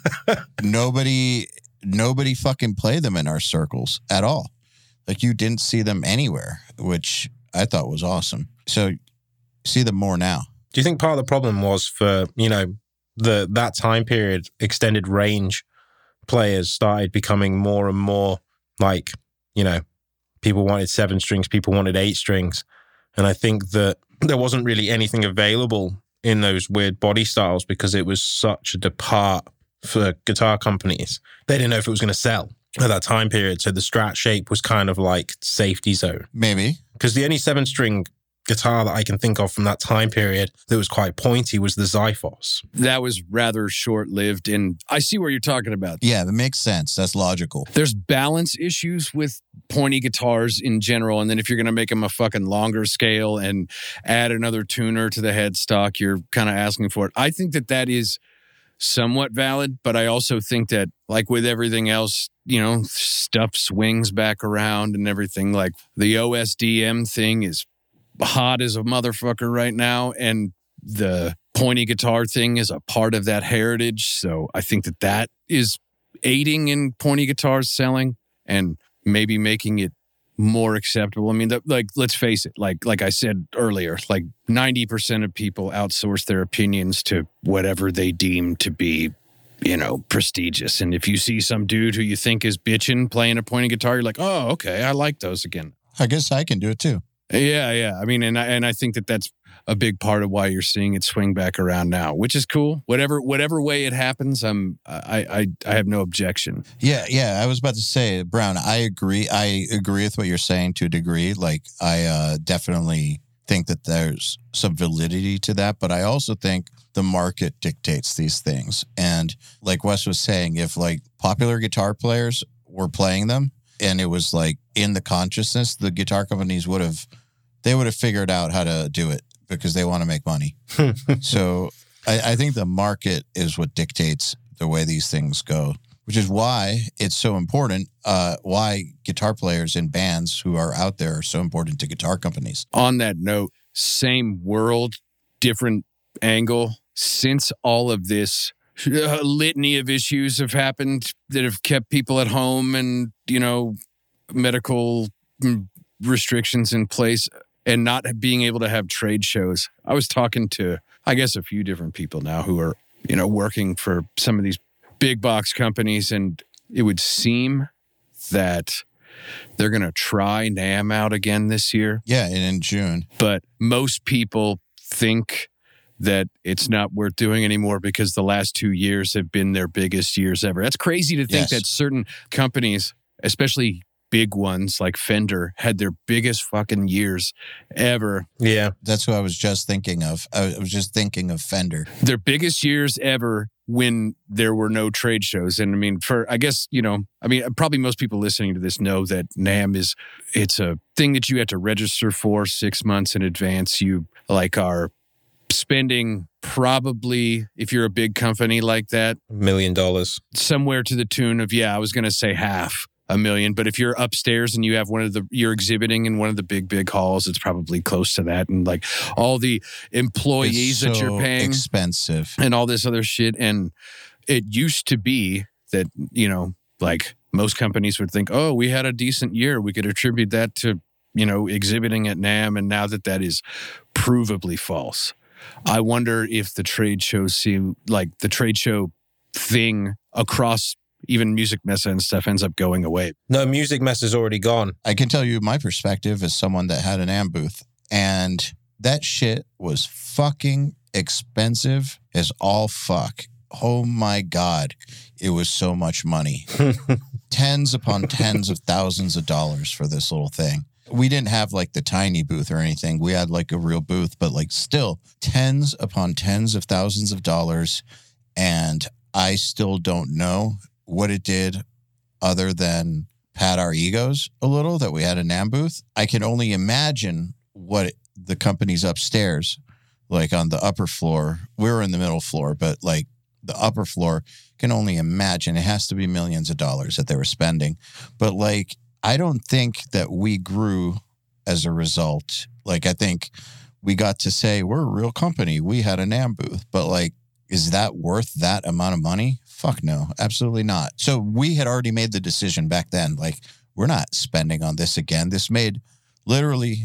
nobody, nobody fucking played them in our circles at all. Like, you didn't see them anywhere, which I thought was awesome. So, see them more now. Do you think part of the problem was for, you know, the that time period, extended range players started becoming more and more like, you know, people wanted seven strings, people wanted eight strings. And I think that there wasn't really anything available in those weird body styles because it was such a depart for guitar companies. They didn't know if it was going to sell at that time period. So the strat shape was kind of like safety zone Maybe. because the only seven string guitar that I can think of from that time period that was quite pointy was the Xiphos. That was rather short lived, and I see where you're talking about. Yeah, that makes sense. That's logical. There's balance issues with pointy guitars in general. And then if you're going to make them a fucking longer scale and add another tuner to the headstock, you're kind of asking for it. I think that that is somewhat valid, but I also think that, like with everything else, you know, stuff swings back around and everything. Like the OSDM thing is hot as a motherfucker right now. And the pointy guitar thing is a part of that heritage. So I think that that is aiding in pointy guitars selling and maybe making it more acceptable. I mean, the, like let's face it, like like I said earlier, like 90% of people outsource their opinions to whatever they deem to be, you know, prestigious. And if you see some dude who you think is bitching playing a pointy guitar, you're like, "Oh, okay, I like those again." I guess I can do it too. Yeah, yeah. I mean, and I, and I think that that's a big part of why you're seeing it swing back around now, which is cool. Whatever whatever way it happens, I'm I I I have no objection. Yeah, yeah. I was about to say, Browne, I agree. I agree with what you're saying to a degree. Like, I uh, definitely think that there's some validity to that. But I also think the market dictates these things. And like Wes was saying, if like popular guitar players were playing them and it was like in the consciousness, the guitar companies would have, they would have figured out how to do it because they want to make money. so I, I think the market is what dictates the way these things go which is why it's so important. Uh, why guitar players in bands who are out there are so important to guitar companies. on that note, same world, different angle. Since all of this uh, litany of issues have happened that have kept people at home and, you know, medical mm, restrictions in place, and not being able to have trade shows. I was talking to, I guess, a few different people now who are, you know, working for some of these big box companies, and it would seem that they're going to try NAMM out again this year. Yeah, and in June. But most people think that it's not worth doing anymore because the last two years have been their biggest years ever. That's crazy to think Yes. that certain companies, especially big ones like Fender, had their biggest fucking years ever. Yeah. That's what I was just thinking of. I was just thinking of Fender. Their biggest years ever when there were no trade shows. And I mean, for, I guess, you know, I mean, probably most people listening to this know that NAMM is, it's a thing that you have to register for six months in advance. You like are spending probably, if you're a big company like that, Million dollars. somewhere to the tune of yeah i was going to say half a million but if you're upstairs and you have one of the you're exhibiting in one of the big big halls it's probably close to that. And like all the employees It's that you're paying expensive. and all this other shit. And it used to be that you know like most companies would think oh we had a decent year. We could attribute that to you know exhibiting at NAMM and now that that is provably false. I wonder if the trade show seem like the trade show thing across even Musikmesse and stuff ends up going away No, Musikmesse is already gone. I can tell you my perspective as someone that had an AM booth, and that shit was fucking expensive as all fuck. Oh my God. It was so much money. tens upon tens of thousands of dollars for this little thing. We didn't have like the tiny booth or anything. We had like a real booth, but like still tens upon tens of thousands of dollars. And I still don't know what it did other than pat our egos a little that we had a NAMM booth. I can only imagine what it- the companies upstairs, like on the upper floor, we were in the middle floor, but like the upper floor can only imagine it has to be millions of dollars that they were spending. But like, I don't think that we grew as a result. Like, I think we got to say we're a real company. We had a NAMM booth, but like, is that worth that amount of money? Fuck no, absolutely not. So we had already made the decision back then, like, we're not spending on this again. This made literally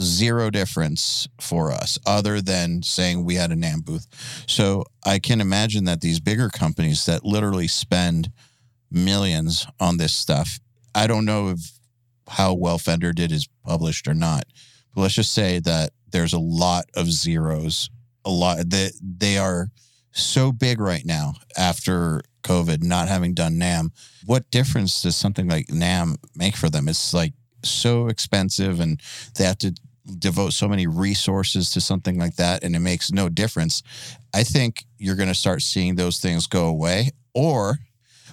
zero difference for us other than saying we had a NAMM booth. So I can imagine that these bigger companies that literally spend millions on this stuff, I don't know if how well Fender did is published or not. But let's just say that there's a lot of zeros, a lot that they are so big right now after COVID, not having done NAMM. What difference does something like NAMM make for them? It's like so expensive and they have to devote so many resources to something like that and it makes no difference. I think you're going to start seeing those things go away or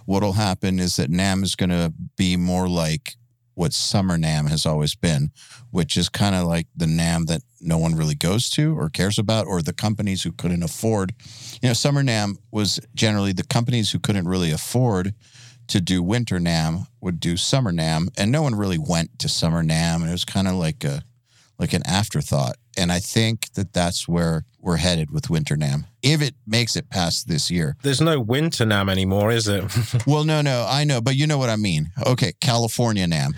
what'll happen is that NAMM is going to be more like what Summer NAMM has always been, which is kind of like the NAMM that no one really goes to or cares about, or the companies who couldn't afford. You know, Summer NAMM was generally the companies who couldn't really afford to do Winter NAMM would do Summer NAMM, and no one really went to Summer NAMM, and it was kind of like a like an afterthought. And I think that that's where we're headed with Winter NAMM, if it makes it past this year. There's no winter NAMM anymore, is it? Well, no, no, I know, but you know what I mean. Okay, California NAMM,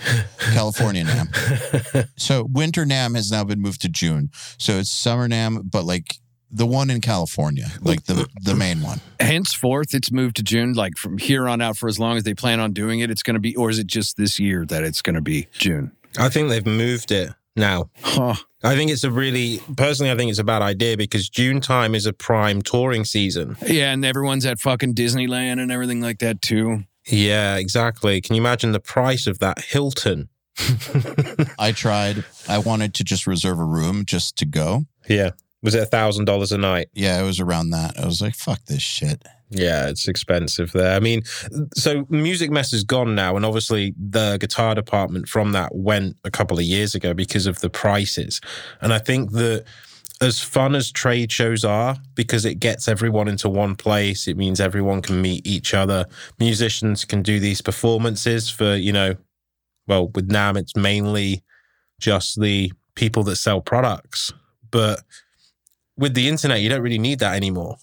California NAMM. So Winter NAMM has now been moved to June. So it's Summer NAMM, but like the one in California, like the the main one. henceforth it's moved to june like from here on out for as long as they plan on doing it it's going to be or is it just this year that it's going to be june I think they've moved it now. huh I think it's a really, personally, I think it's a bad idea because June time is a prime touring season. yeah and everyone's at fucking disneyland and everything like that too Yeah, exactly. Can you imagine the price of that Hilton? I tried. I wanted to just reserve a room just to go. Yeah. Was it a thousand dollars a night? Yeah, it was around that. I was like, fuck this shit. Yeah, it's expensive there. I mean, so Musikmesse is gone now, and obviously the guitar department from that went a couple of years ago because of the prices. And I think that as fun as trade shows are, because it gets everyone into one place, it means everyone can meet each other. Musicians can do these performances for, you know, well, with NAMM, it's mainly just the people that sell products. But with the internet, you don't really need that anymore.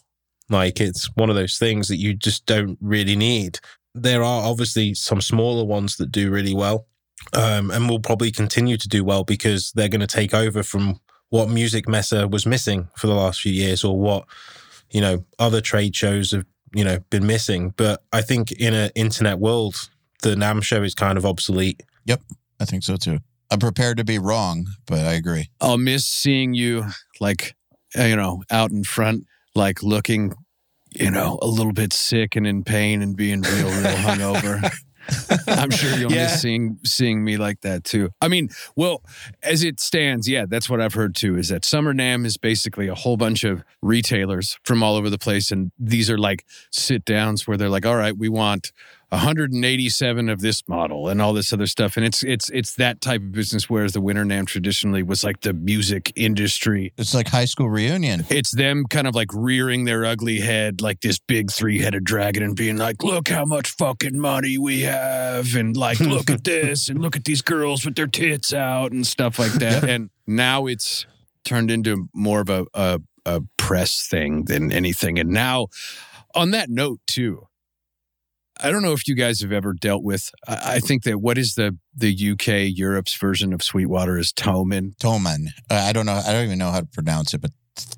Like it's one of those things that you just don't really need. There are obviously some smaller ones that do really well. um, and will probably continue to do well because they're going to take over from what Musikmesse was missing for the last few years, or what you know other trade shows have you know been missing. But I think in an internet world, the NAMM show is kind of obsolete. Yep. I think so too. I'm prepared to be wrong, but I agree. I'll miss seeing you like Uh, you know out in front, like looking, you know, a little bit sick and in pain and being real, real hungover. I'm sure you'll Yeah. miss seeing seeing me like that too. I mean, well, as it stands, yeah, that's what I've heard too. Is that Summer NAMM is basically a whole bunch of retailers from all over the place, and these are like sit downs where they're like, "All right, we want 187 of this model and all this other stuff," and it's it's it's that type of business. Whereas the Winter NAMM traditionally was like the music industry It's like high school reunion. it's them kind of like rearing their ugly head like this big three-headed dragon and being like look how much fucking money we have and like look at this and look at these girls with their tits out and stuff like that and now it's turned into more of a, a, a press thing than anything and now on that note too I don't know if you guys have ever dealt with. I I think that what is the the UK Europe's version of Sweetwater is Thomann. Thomann. Uh, I don't know. I don't even know how to pronounce it, but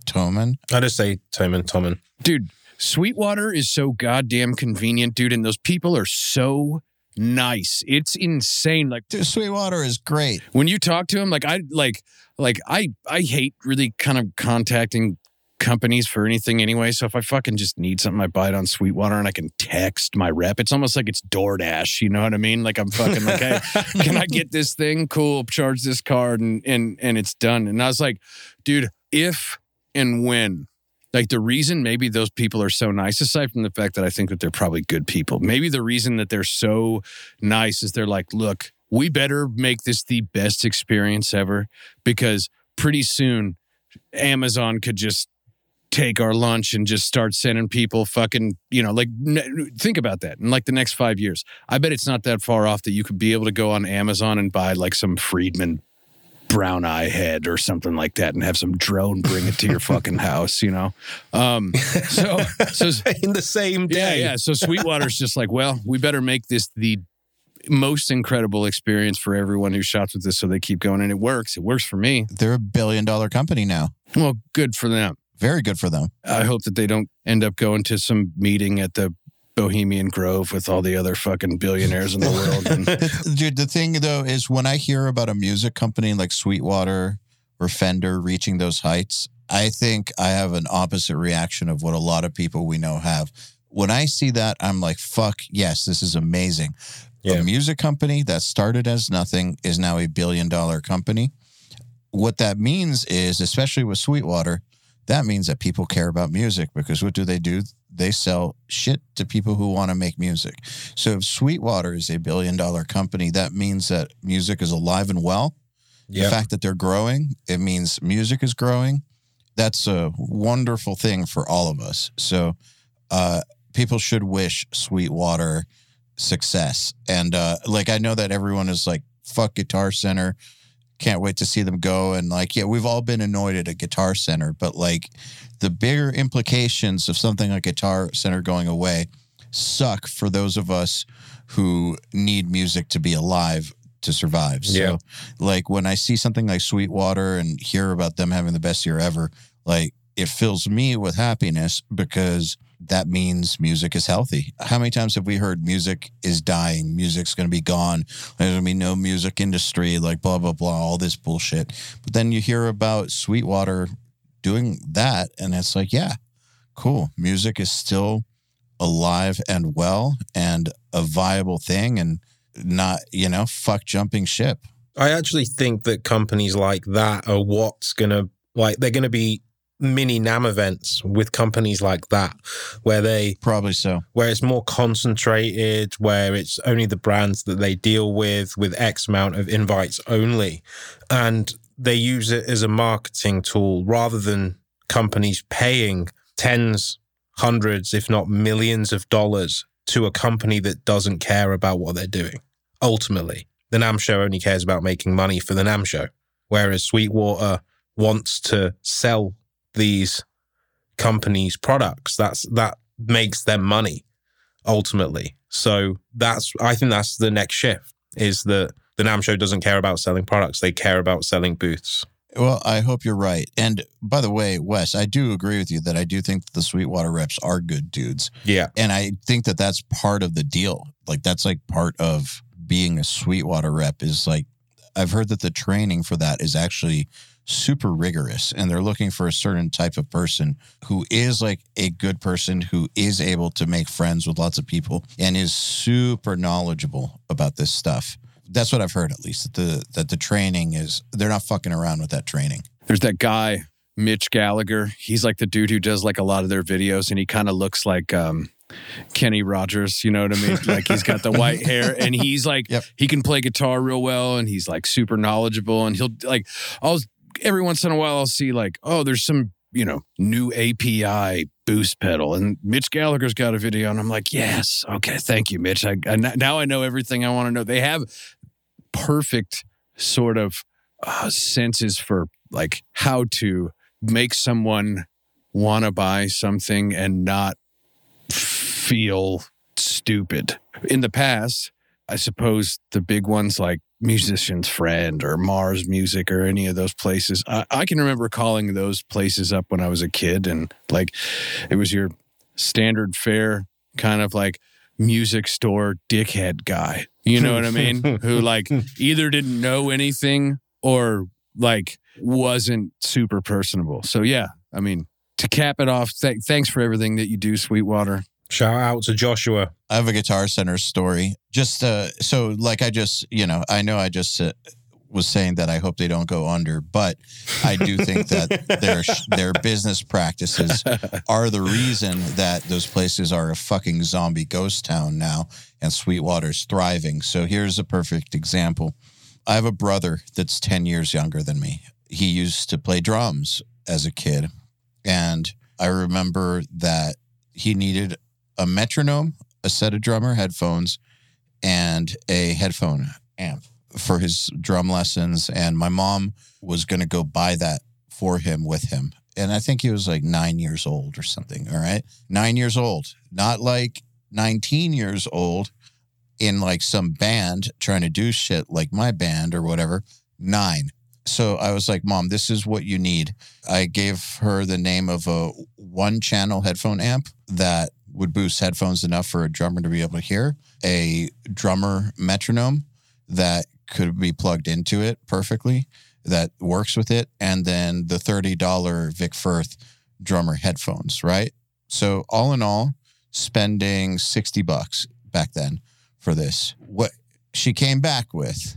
Thomann. I just say Thomann, Thomann. dude sweetwater is so goddamn convenient dude and those people are so nice it's insane like Dude, Sweetwater is great. when you talk to them like i like like i i hate really kind of contacting companies for anything anyway so if i fucking just need something i buy it on sweetwater and i can text my rep it's almost like it's doordash you know what i mean like i'm fucking like hey can I get this thing? Cool. Charge this card and and and it's done. And I was like, dude, if and when, like the reason maybe those people are so nice, aside from the fact that I think that they're probably good people, maybe the reason that they're so nice is they're like, look, we better make this the best experience ever because pretty soon Amazon could just take our lunch and just start sending people fucking, you know, like n- think about that in like the next five years. I bet it's not that far off that you could be able to go on Amazon and buy like some Friedman brown eye head or something like that and have some drone bring it to your fucking house, you know? Um, so, so in the same yeah, day. yeah. So Sweetwater's just like, well, we better make this the most incredible experience for everyone who shops with this so they keep going. And it works. It works for me. They're a billion dollar company now. Well, good for them. Very good for them. I hope that they don't end up going to some meeting at the Bohemian Grove with all the other fucking billionaires in the world. And, Dude, the thing though is when I hear about a music company like Sweetwater or Fender reaching those heights, I think I have an opposite reaction of what a lot of people we know have. When I see that, I'm like, fuck, yes, this is amazing. Yeah. A music company that started as nothing is now a billion dollar company. What that means is, especially with Sweetwater, that means that people care about music because what do they do? They sell shit to people who want to make music. So if Sweetwater is a billion dollar company, that means that music is alive and well. The fact that they're growing, it means music is growing. That's a wonderful thing for all of us. So uh, people should wish Sweetwater success. And uh, like I know that everyone is like, fuck Guitar Center. Can't wait to see them go. And like, yeah, we've all been annoyed at a Guitar Center, but like the bigger implications of something like Guitar Center going away suck for those of us who need music to be alive to survive. So Yeah. like when I see something like Sweetwater and hear about them having the best year ever, like it fills me with happiness because that means music is healthy. How many times have we heard music is dying? Music's going to be gone. There's going to be no music industry, like blah, blah, blah, all this bullshit. But then you hear about Sweetwater doing that, and it's like, yeah, cool. Music is still alive and well and a viable thing and not, you know, fuck jumping ship. I actually think that companies like that are what's going to, like, they're going to be mini NAMM events with companies like that, where they, Probably so. where it's more concentrated, where it's only the brands that they deal with, with X amount of invites only. And they use it as a marketing tool rather than companies paying tens, hundreds, if not millions of dollars to a company that doesn't care about what they're doing. Ultimately, the NAMM show only cares about making money for the NAMM show, whereas Sweetwater wants to sell these companies' products. That's that makes them money ultimately. So that's I think that's the next shift is that the NAMM show doesn't care about selling products; they care about selling booths. Well, I hope you're right. And by the way, Wes, I do agree with you that I do think that the Sweetwater reps are good dudes. Yeah, And I think that that's part of the deal. Like, that's like part of being a Sweetwater rep is like, I've heard that the training for that is actually super rigorous and they're looking for a certain type of person who is like a good person who is able to make friends with lots of people and is super knowledgeable about this stuff. That's what I've heard at least that the that the training is they're not fucking around with that training. There's that guy, Mitch Gallagher. He's like the dude who does like a lot of their videos, and he kind of looks like um, Kenny Rogers. You know what I mean? Like he's got the white hair, and he's like Yep. he can play guitar real well, and he's like super knowledgeable. And he'll like I'll every once in a while I'll see like oh there's some you know new API boost pedal, and Mitch Gallagher's got a video, and I'm like yes, okay, thank you, Mitch. I, I now I know everything I want to know. They have perfect sort of uh, senses for like how to make someone want to buy something and not feel stupid. In the past, I suppose the big ones like Musician's Friend or Mars Music or any of those places, I, I can remember calling those places up when I was a kid and like it was your standard fare kind of like music store dickhead guy. You know what I mean? Who like either didn't know anything or like wasn't super personable. So yeah, I mean, to cap it off, th- thanks for everything that you do, Sweetwater. Shout out to Joshua. I have a Guitar Center story. Just uh, so, like, I just, you know, I know I just uh, was saying that I hope they don't go under, but I do think that their their business practices are the reason that those places are a fucking zombie ghost town now, and Sweetwater's thriving. So here's a perfect example. I have a brother that's ten years younger than me. He used to play drums as a kid, and I remember that he needed a metronome, a set of drummer headphones, and a headphone amp for his drum lessons. And my mom was going to go buy that for him with him. And I think he was like nine years old or something. All right. Nine years old, not like 19 years old in like some band trying to do shit like my band or whatever. Nine. So I was like, Mom, this is what you need. I gave her the name of a one channel headphone amp that would boost headphones enough for a drummer to be able to hear, a drummer metronome that could be plugged into it perfectly, that works with it, and then the $30 Vic Firth drummer headphones, right? So all in all, spending 60 bucks back then for this. What she came back with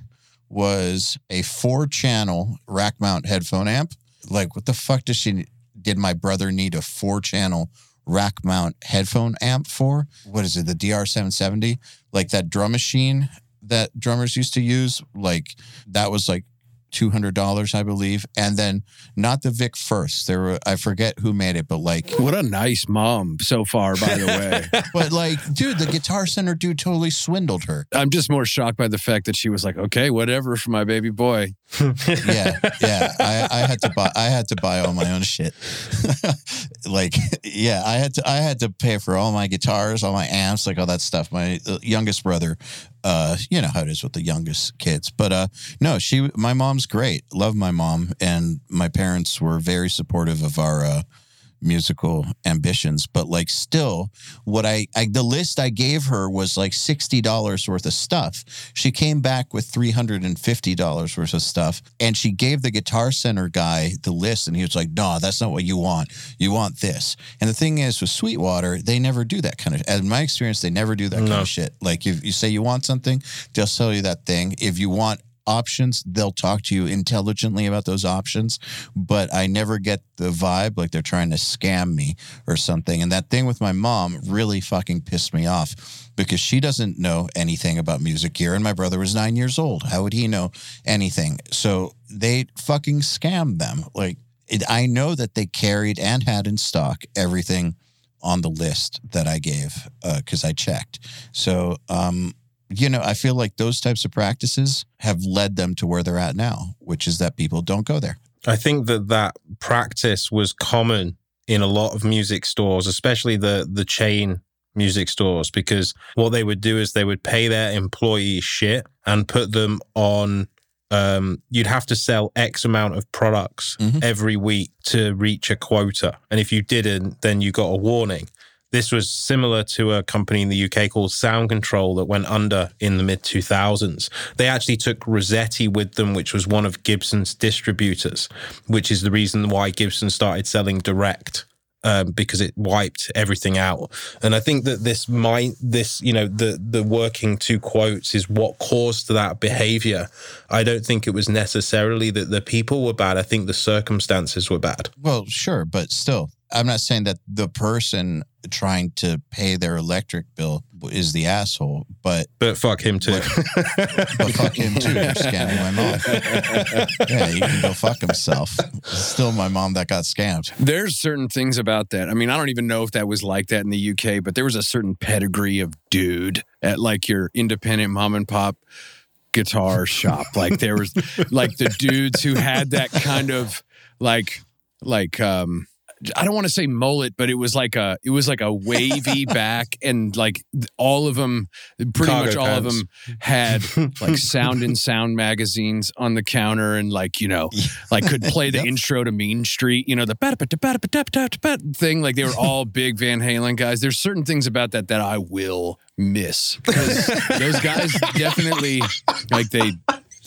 was a four channel rack mount headphone amp. Like, what the fuck does she did my brother need a four channel rack mount headphone amp for? What is it, the DR770? Like that drum machine that drummers used to use? Like, that was like $200, I believe. And then not the Vic Firth. There were, I forget who made it, but like, What a nice mom so far, by the way. but like, dude, the Guitar Center dude totally swindled her. I'm just more shocked by the fact that she was like, okay, whatever for my baby boy. yeah, yeah. I, I had to buy. I had to buy all my own shit. like, yeah, I had to. I had to pay for all my guitars, all my amps, like all that stuff. My uh, youngest brother, uh, you know how it is with the youngest kids. But uh, no, she. My mom's great. Love my mom, and my parents were very supportive of our. Uh, musical ambitions but like still what I, I the list i gave her was like $60 worth of stuff. She came back with $350 worth of stuff and she gave the guitar center guy the list and he was like no that's not what you want. You want this. And the thing is with sweetwater they never do that kind of in my experience they never do that kind of shit. Like if you say you want something they'll sell you that thing. If you want options they'll talk to you intelligently about those options but i never get the vibe like they're trying to scam me or something. And that thing with my mom really fucking pissed me off because she doesn't know anything about music gear and my brother was nine years old. How would he know anything? So they fucking scammed them. Like it, i know that they carried and had in stock everything on the list that i gave because i checked. So um you know, I feel like those types of practices have led them to where they're at now, which is that people don't go there. I think that that practice was common in a lot of music stores, especially the the chain music stores because what they would do is they would pay their employees shit and put them on um, you'd have to sell X amount of products Mhm. every week to reach a quota. And if you didn't, then you got a warning. This was similar to a company in the UK called Sound Control that went under in the mid 2000s. They actually took Rosetti with them, which was one of Gibson's distributors, which is the reason why Gibson started selling direct. Um, because it wiped everything out, and I think that this might this you know the the working two quotes is what caused that behavior. I don't think it was necessarily that the people were bad. I think the circumstances were bad. Well, sure, but still, I'm not saying that the person trying to pay their electric bill is the asshole, but But fuck him too. but fuck him too for scamming my mom. Yeah, he can go fuck himself. It's still my mom that got scammed. There's certain things about that. I mean, I don't even know if that was like that in the UK, but there was a certain pedigree of dude at like your independent mom and pop guitar shop. Like there was like the dudes who had that kind of like like um I don't want to say mullet, but it was like a it was like a wavy back and like all of them pretty Cargo much all of them had like sound and sound magazines on the counter and like you know like could play the Yep. intro to Mean Street, you know, the thing. Like they were all big Van Halen guys. There's certain things about that that I will miss because those guys definitely like they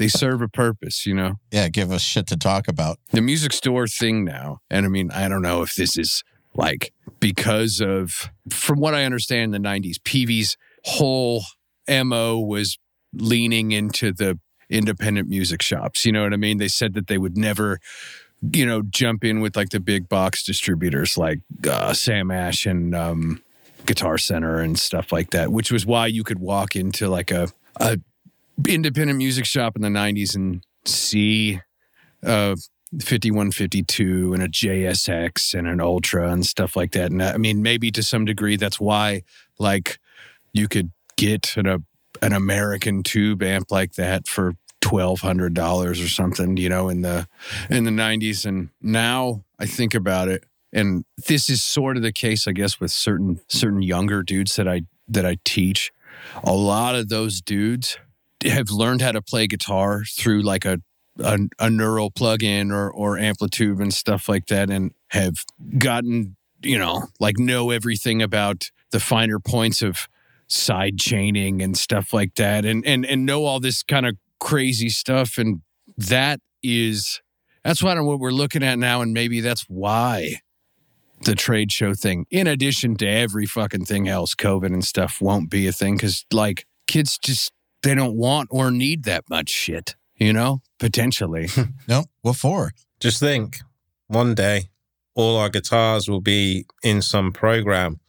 they serve a purpose, you know. Yeah, give us shit to talk about. The music store thing now, and I mean, I don't know if this is like because of from what I understand in the 90s, Peavey's whole MO was leaning into the independent music shops. You know what I mean? They said that they would never, you know, jump in with like the big box distributors like uh, Sam Ash and um, Guitar Center and stuff like that, which was why you could walk into like a, a independent music shop in the 90s and see uh 5152 and a JSX and an Ultra and stuff like that. And I mean, maybe to some degree, that's why like you could get an, a, an American tube amp like that for twelve hundred dollars or something, you know, in the in the nineties. And now I think about it, and this is sort of the case, I guess, with certain certain younger dudes that I that I teach. A lot of those dudes have learned how to play guitar through like a a, a neural plug-in or or AmpliTube and stuff like that, and have gotten you know like know everything about the finer points of side chaining and stuff like that, and and and know all this kind of crazy stuff, and that is that's what what we're looking at now, and maybe that's why the trade show thing, in addition to every fucking thing else, COVID and stuff won't be a thing because like kids just they don't want or need that much shit, you know, potentially. No, what for? Just think one day all our guitars will be in some program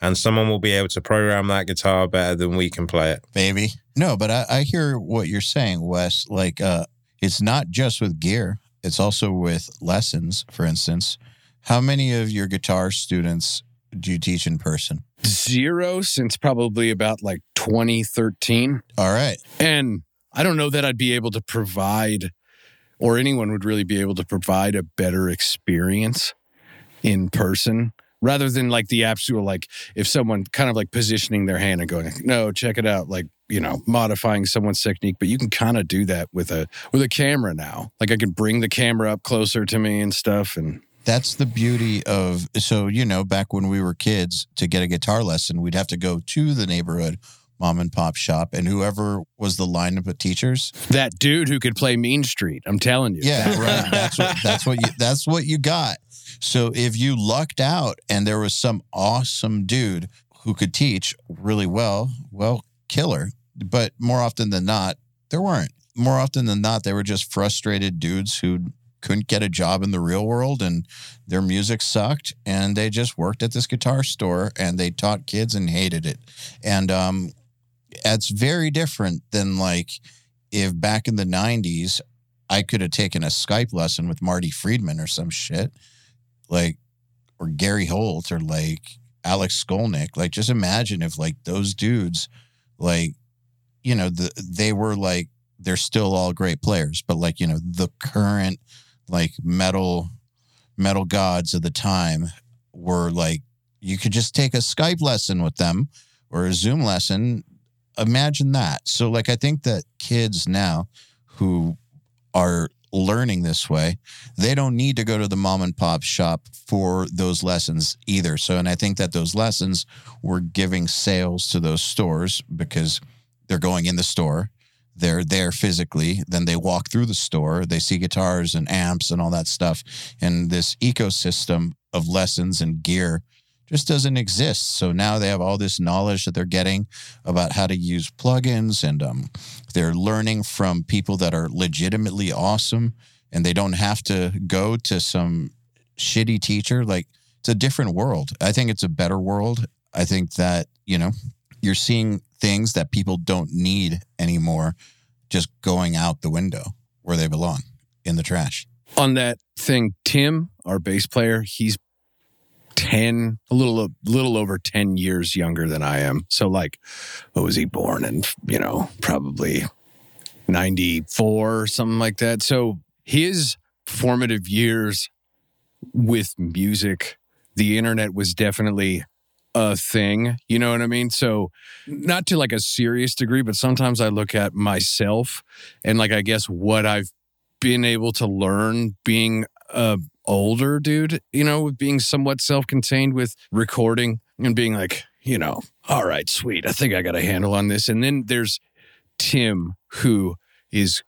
and someone will be able to program that guitar better than we can play it. Maybe. No, but I, I hear what you're saying, Wes. Like, uh, it's not just with gear, it's also with lessons, for instance. How many of your guitar students do you teach in person? Zero since probably about like 2013. All right. And I don't know that I'd be able to provide, or anyone would really be able to provide a better experience in person rather than like the absolute, like if someone kind of like positioning their hand and going, no, check it out, like, you know, modifying someone's technique. But you can kind of do that with a, with a camera now. Like I can bring the camera up closer to me and stuff. And That's the beauty of so you know back when we were kids to get a guitar lesson we'd have to go to the neighborhood mom and pop shop and whoever was the lineup of teachers that dude who could play Mean Street, I'm telling you. yeah right. That's what that's what you that's what you got. So if you lucked out and there was some awesome dude who could teach really well well killer. But more often than not there weren't. More often than not they were just frustrated dudes who couldn't get a job in the real world and their music sucked and they just worked at this guitar store and they taught kids and hated it. And um it's very different than like if back in the 90s i could have taken a skype lesson with marty friedman or some shit like or gary holt or like alex skolnick. Like just imagine if like those dudes like you know the they were like they're still all great players but like you know the current like metal metal gods of the time were like you could just take a Skype lesson with them or a Zoom lesson. Imagine that. So, like, I think that kids now who are learning this way, they don't need to go to the mom and pop shop for those lessons either. So, and I think that those lessons were giving sales to those stores because they're going in the store. They're there physically. Then they walk through the store. They see guitars and amps and all that stuff. And this ecosystem of lessons and gear just doesn't exist. So now they have all this knowledge that they're getting about how to use plugins and um, they're learning from people that are legitimately awesome and they don't have to go to some shitty teacher. Like it's a different world. I think it's a better world. I think that, you know, you're seeing things that people don't need anymore just going out the window where they belong in the trash. On that thing, Tim, our bass player, he's 10 a little a little over 10 years younger than I am. So like what was he born in, you know, probably 94 or something like that. So his formative years with music, the internet was definitely a thing, you know what I mean? So not to like a serious degree, but sometimes I look at myself and like I guess what I've been able to learn being a older dude, you know, with being somewhat self contained with recording and being like, you know, all right, sweet. I think I got a handle on this. And then there's Tim, who is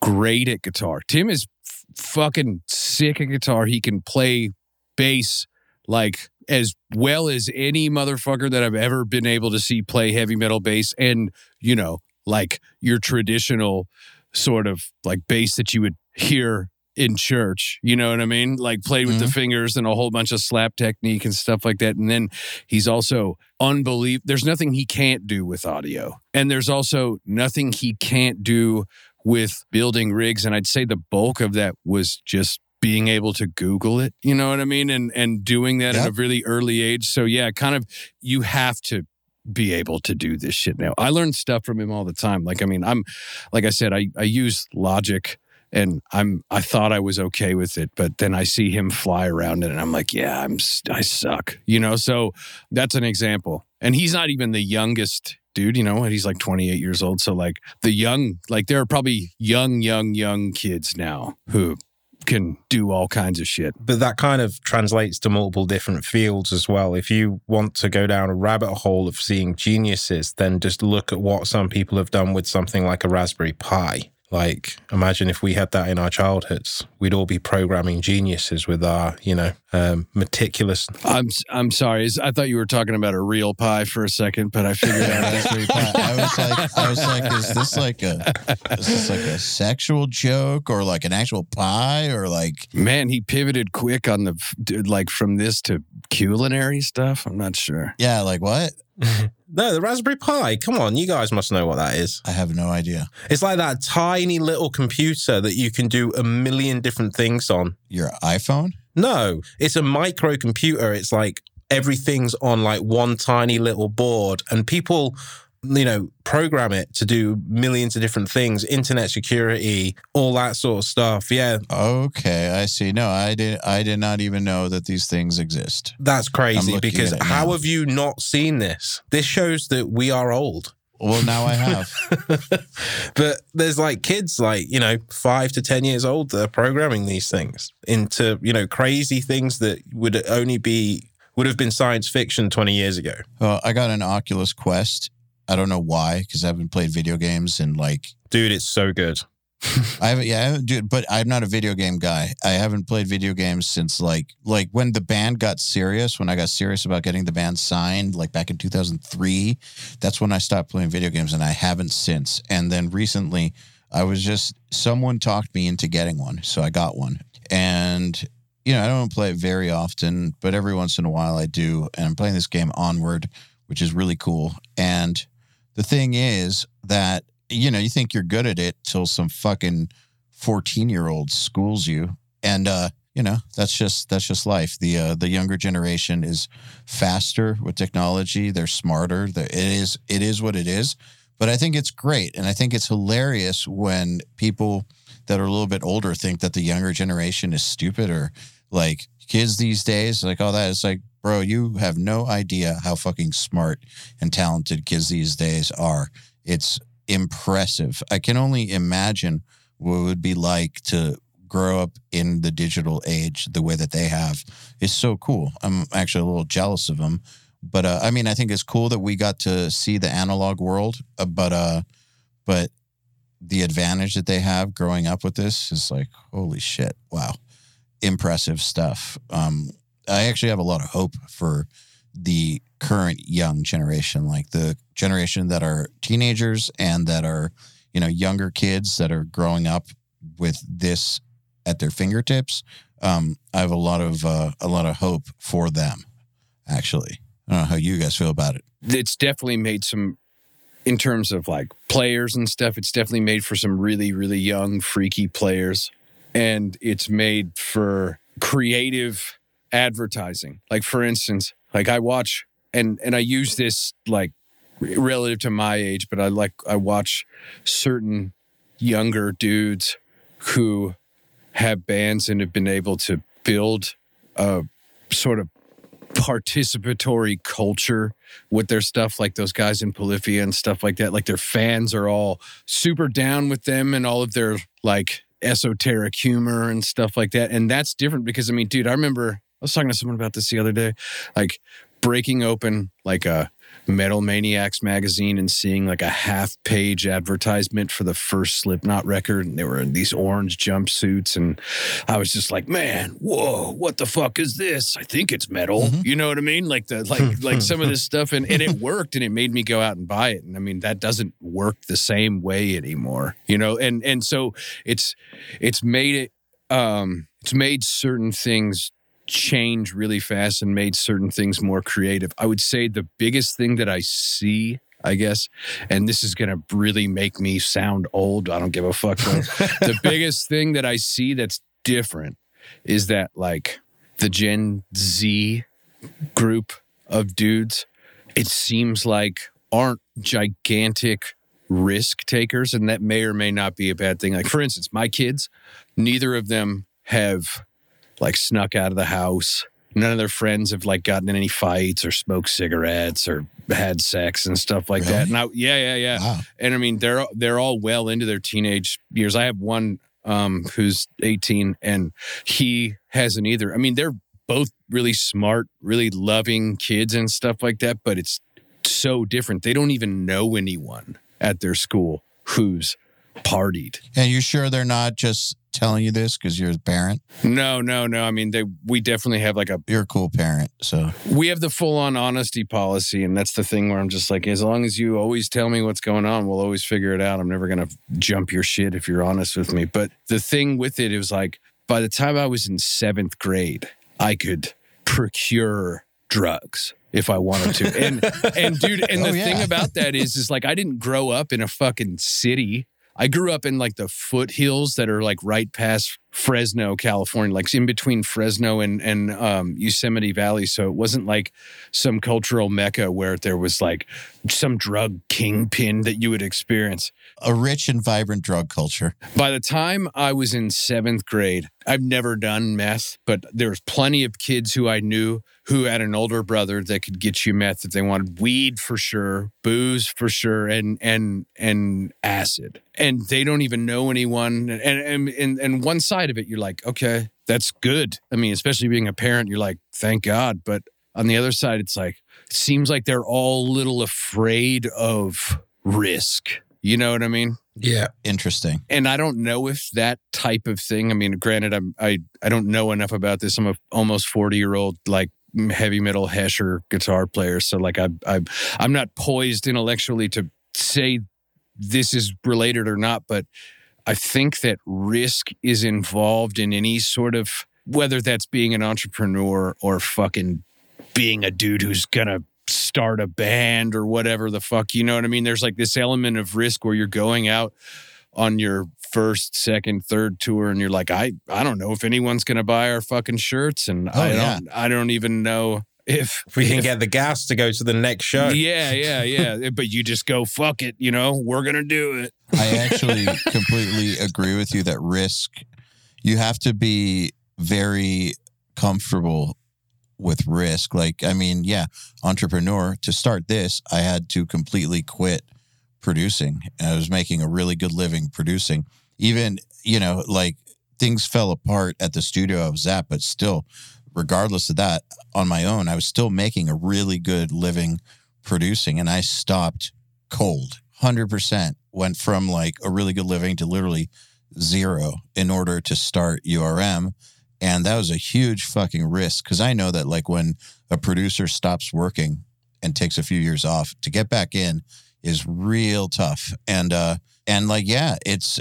great at guitar. Tim is f- fucking sick at guitar. He can play bass like as well as any motherfucker that I've ever been able to see play heavy metal bass. And, you know, like your traditional sort of like bass that you would hear in church. You know what I mean? Like played with mm-hmm. the fingers and a whole bunch of slap technique and stuff like that. And then he's also unbelievable. There's nothing he can't do with audio. And there's also nothing he can't do with building rigs. And I'd say the bulk of that was just being able to Google it. You know what I mean? And and doing that yep. at a really early age. So yeah, kind of you have to be able to do this shit now. I learn stuff from him all the time. Like I mean, I'm like I said, I, I use logic and I'm I thought I was okay with it, but then I see him fly around it, and I'm like, yeah, I'm I suck, you know. So that's an example, and he's not even the youngest dude, you know, he's like 28 years old. So like the young, like there are probably young, young, young kids now who can do all kinds of shit. But that kind of translates to multiple different fields as well. If you want to go down a rabbit hole of seeing geniuses, then just look at what some people have done with something like a Raspberry Pi. Like, imagine if we had that in our childhoods, we'd all be programming geniuses with our, you know, um, meticulous. I'm I'm sorry. I thought you were talking about a real pie for a second, but I figured out that's pie. I was like, I was like, is this like a, is this like a sexual joke or like an actual pie or like? Man, he pivoted quick on the like from this to culinary stuff. I'm not sure. Yeah, like what? no, the Raspberry Pi. Come on, you guys must know what that is. I have no idea. It's like that tiny little computer that you can do a million different things on. Your iPhone? No, it's a microcomputer. It's like everything's on like one tiny little board, and people you know, program it to do millions of different things, internet security, all that sort of stuff. Yeah. Okay, I see. No, I did I did not even know that these things exist. That's crazy because how have you not seen this? This shows that we are old. Well, now I have. but there's like kids like, you know, 5 to 10 years old that are programming these things into, you know, crazy things that would only be would have been science fiction 20 years ago. Well, I got an Oculus Quest I don't know why, because I haven't played video games and like. Dude, it's so good. I haven't, yeah, I haven't, dude, but I'm not a video game guy. I haven't played video games since like, like when the band got serious, when I got serious about getting the band signed, like back in 2003, that's when I stopped playing video games and I haven't since. And then recently, I was just, someone talked me into getting one. So I got one. And, you know, I don't play it very often, but every once in a while I do. And I'm playing this game Onward, which is really cool. And, the thing is that, you know, you think you're good at it till some fucking 14 year old schools you. And, uh, you know, that's just, that's just life. The, uh, the younger generation is faster with technology. They're smarter. They're, it is, it is what it is. But I think it's great. And I think it's hilarious when people that are a little bit older think that the younger generation is stupid or like kids these days, like all that. It's like, bro, you have no idea how fucking smart and talented kids these days are. It's impressive. I can only imagine what it would be like to grow up in the digital age the way that they have. It's so cool. I'm actually a little jealous of them. But uh, I mean, I think it's cool that we got to see the analog world. Uh, but uh, but the advantage that they have growing up with this is like, holy shit, wow, impressive stuff. Um, I actually have a lot of hope for the current young generation, like the generation that are teenagers and that are, you know, younger kids that are growing up with this at their fingertips. Um, I have a lot of uh, a lot of hope for them. Actually, I don't know how you guys feel about it. It's definitely made some, in terms of like players and stuff. It's definitely made for some really really young freaky players, and it's made for creative advertising. Like for instance, like I watch and and I use this like relative to my age, but I like I watch certain younger dudes who have bands and have been able to build a sort of participatory culture with their stuff like those guys in Polyphia and stuff like that. Like their fans are all super down with them and all of their like esoteric humor and stuff like that. And that's different because I mean dude I remember was talking to someone about this the other day like breaking open like a Metal Maniacs magazine and seeing like a half page advertisement for the first Slipknot record. And they were in these orange jumpsuits. And I was just like, man, whoa, what the fuck is this? I think it's metal. Mhm. You know what I mean? Like the like like some of this stuff. And, and it worked and it made me go out and buy it. And I mean, that doesn't work the same way anymore. You know, and and so it's it's made it um it's made certain things change really fast and made certain things more creative. I would say the biggest thing that I see, I guess, and this is going to really make me sound old. I don't give a fuck. the biggest thing that I see that's different is that like the Gen Z group of dudes, it seems like aren't gigantic risk takers and that may or may not be a bad thing. Like for instance, my kids, neither of them have like snuck out of the house. None of their friends have like gotten in any fights or smoked cigarettes or had sex and stuff like that. Really? Now, yeah, yeah, yeah. Wow. And I mean, they're they're all well into their teenage years. I have one um, who's 18, and he hasn't either. I mean, they're both really smart, really loving kids and stuff like that. But it's so different. They don't even know anyone at their school who's partied. And you sure they're not just telling you this because you're a parent? No, no, no. I mean, they we definitely have like a You're a cool parent. So we have the full on honesty policy, and that's the thing where I'm just like, as long as you always tell me what's going on, we'll always figure it out. I'm never gonna jump your shit if you're honest with me. But the thing with it, it was like by the time I was in seventh grade, I could procure drugs if I wanted to. And and dude, and Oh, the yeah. thing about that is is like I didn't grow up in a fucking city. I grew up in like the foothills that are like right past Fresno, California, like in between Fresno and and um, Yosemite Valley. So it wasn't like some cultural mecca where there was like some drug kingpin that you would experience. a rich and vibrant drug culture. By the time I was in seventh grade, I've never done meth, but there was plenty of kids who I knew who had an older brother that could get you meth if they wanted weed for sure, booze for sure, and and and acid. And they don't even know anyone. And and and, and one side of it, you're like, okay, that's good. I mean, especially being a parent, you're like, thank God. But on the other side, it's like it seems like they're all a little afraid of risk. You know what I mean? Yeah. Interesting. and I don't know if that type of thing. I mean, granted, I'm I I don't know enough about this. I'm a almost forty year old like heavy metal Hesher guitar player, so like I I I'm not poised intellectually to say this is related or not, but I think that risk is involved in any sort of whether that's being an entrepreneur or fucking being a dude who's gonna start a band or whatever the fuck you know what i mean there's like this element of risk where you're going out on your first second third tour and you're like i i don't know if anyone's gonna buy our fucking shirts and Oh, i yeah. don't i don't even know if If we can if- get the gas to go to the next show. yeah yeah yeah but you just go fuck it you know we're gonna do it I actually completely agree with you that risk, you have to be very comfortable with risk. Like, I mean, yeah, entrepreneur to start this, I had to completely quit producing. I was making a really good living producing. Even, you know, like things fell apart at the studio I was at, but still, regardless of that, on my own, I was still making a really good living producing. And I stopped cold, 100%. Went from like a really good living to literally zero in order to start URM. And that was a huge fucking risk because I know that like when a producer stops working and takes a few years off to get back in is real tough. And, uh, and like, yeah, it's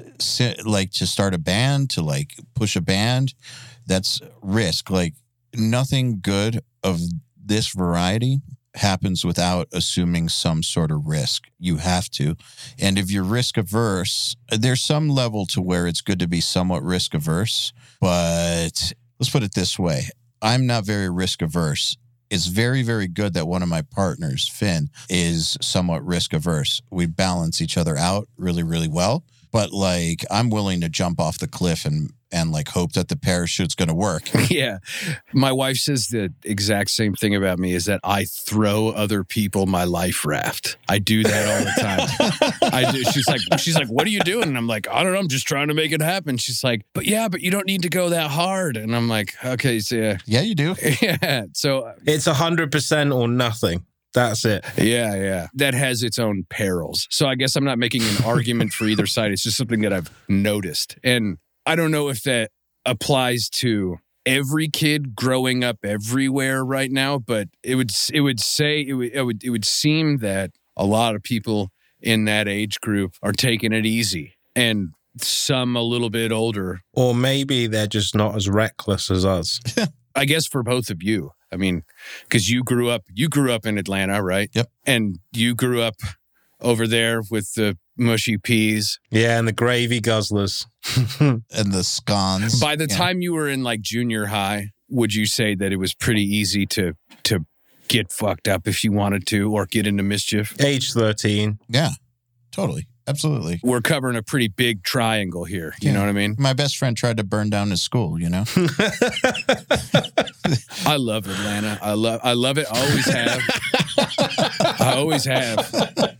like to start a band, to like push a band, that's risk. Like nothing good of this variety happens without assuming some sort of risk. You have to. And if you're risk averse, there's some level to where it's good to be somewhat risk averse. But let's put it this way I'm not very risk averse. It's very, very good that one of my partners, Finn, is somewhat risk averse. We balance each other out really, really well. But like, I'm willing to jump off the cliff and and like hope that the parachute's going to work. yeah. My wife says the exact same thing about me is that I throw other people my life raft. I do that all the time. I do. She's like, she's like, what are you doing? And I'm like, I don't know. I'm just trying to make it happen. She's like, but yeah, but you don't need to go that hard. And I'm like, okay, so yeah. Yeah, you do. Yeah. So uh, It's a hundred percent or nothing. That's it. yeah, yeah. That has its own perils. So I guess I'm not making an argument for either side. It's just something that I've noticed. And I don't know if that applies to every kid growing up everywhere right now, but it would it would say it would it would, it would seem that a lot of people in that age group are taking it easy and some a little bit older. Or maybe they're just not as reckless as us. I guess for both of you. I mean, cuz you grew up you grew up in Atlanta, right? Yep. And you grew up over there with the mushy peas. Yeah, and the gravy guzzlers. And the scones. By the Yeah. time you were in like junior high, would you say that it was pretty easy to to get fucked up if you wanted to or get into mischief? Age 13. Yeah, totally. Absolutely. We're covering a pretty big triangle here. You Yeah. know what I mean? My best friend tried to burn down his school, you know? I love Atlanta. I love I love it. I always have. I always have.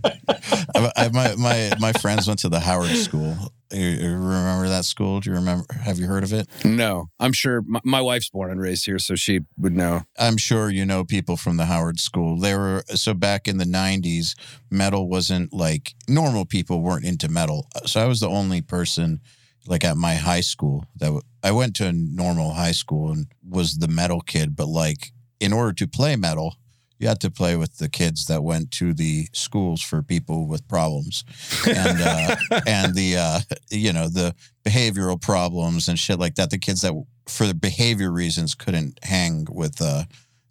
I, I, my, my, my friends went to the Howard School. You, you remember that school? Do you remember? Have you heard of it? No, I'm sure my, my wife's born and raised here, so she would know. I'm sure you know people from the Howard School. They were so back in the 90s, metal wasn't like normal people weren't into metal. Uh, so I was the only person like at my high school that w- I went to a normal high school and was the metal kid, but like in order to play metal, you had to play with the kids that went to the schools for people with problems and uh, and the uh, you know the behavioral problems and shit like that. The kids that for the behavior reasons couldn't hang with uh,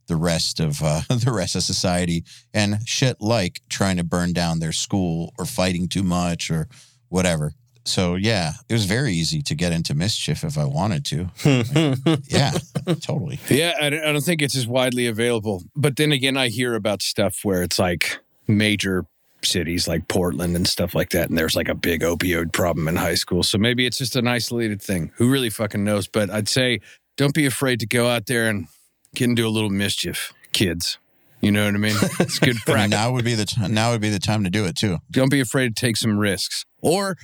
the rest of uh, the rest of society and shit like trying to burn down their school or fighting too much or whatever. So yeah, it was very easy to get into mischief if I wanted to. Yeah, totally. Yeah, I don't, I don't think it's as widely available. But then again, I hear about stuff where it's like major cities like Portland and stuff like that, and there's like a big opioid problem in high school. So maybe it's just an isolated thing. Who really fucking knows? But I'd say don't be afraid to go out there and get into a little mischief, kids. You know what I mean? It's good practice. now would be the t- now would be the time to do it too. don't be afraid to take some risks, or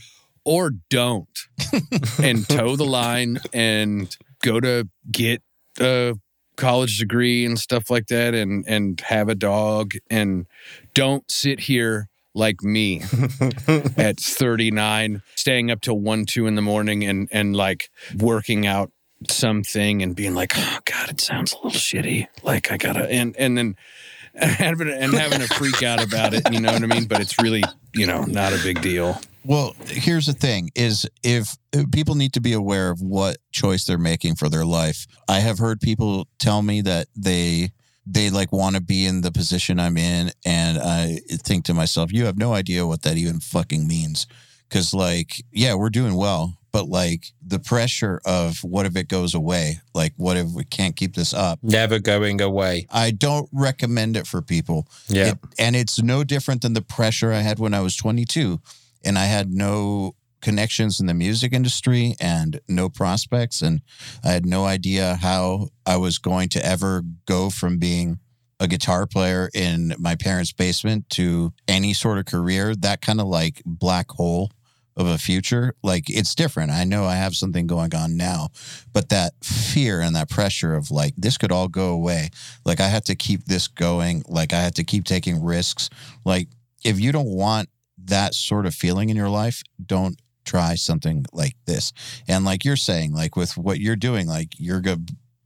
or don't, and toe the line and go to get a college degree and stuff like that, and and have a dog, and don't sit here like me at 39 staying up till 1 2 in the morning and and like working out something and being like oh god it sounds a little shitty. Like i gotta and and then having and having a freak out about it you know what i mean? But it's really you know not a big deal Well, here's the thing: is if uh, people need to be aware of what choice they're making for their life. I have heard people tell me that they they like want to be in the position I'm in, and I think to myself, you have no idea what that even fucking means. Because like, yeah, we're doing well, but like the pressure of what if it goes away? Like, what if we can't keep this up? Never going away. I don't recommend it for people. Yeah. It- and it's no different than the pressure I had when I was 22 and I had no connections in the music industry and no prospects. And I had no idea how I was going to ever go from being a guitar player in my parents' basement to any sort of career, that kind of like black hole of a future, like it's different. I know I have something going on now, but that fear and that pressure of like, this could all go away. Like, I have to keep this going. Like, I have to keep taking risks. Like, if you don't want that sort of feeling in your life, don't try something like this. And like you're saying, like with what you're doing, like you're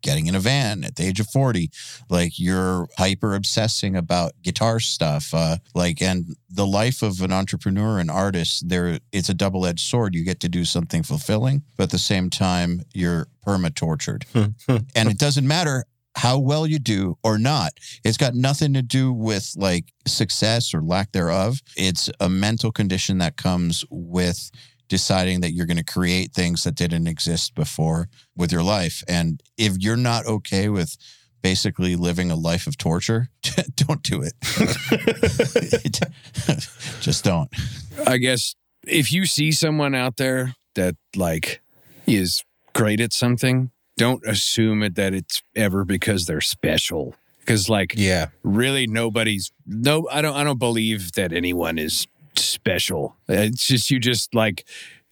getting in a van at the age of 40 like you're hyper obsessing about guitar stuff uh like and the life of an entrepreneur and artist there it's a double-edged sword. You get to do something fulfilling but at the same time you're perma tortured and it doesn't matter how well you do or not it's got nothing to do with like success or lack thereof it's a mental condition that comes with deciding that you're going to create things that didn't exist before with your life. And if you're not okay with basically living a life of torture, don't do it. Just don't. I guess if you see someone out there that like is great at something, don't assume it that it's ever because they're special. Because like Yeah. really nobody's no I don't I don't believe that anyone is special. It's just you just like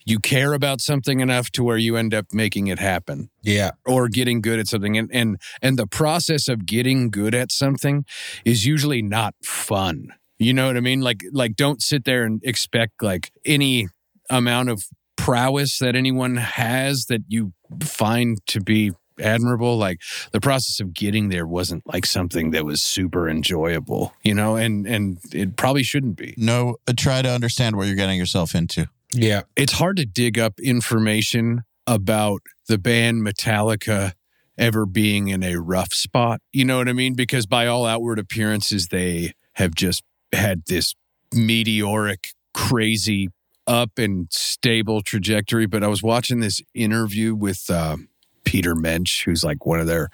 you care about something enough to where you end up making it happen Yeah. or getting good at something and and and the process of getting good at something is usually not fun. You know what I mean? Like like don't sit there and expect like any amount of prowess that anyone has that you find to be admirable like the process of getting there wasn't like something that was super enjoyable you know and and it probably shouldn't be No, uh, try to understand what you're getting yourself into. Yeah. it's hard to dig up information about the band Metallica ever being in a rough spot. You know what I mean? Because by all outward appearances, they have just had this meteoric, crazy, up and stable trajectory. But I was watching this interview with uh, Peter Mensch, who's like one of their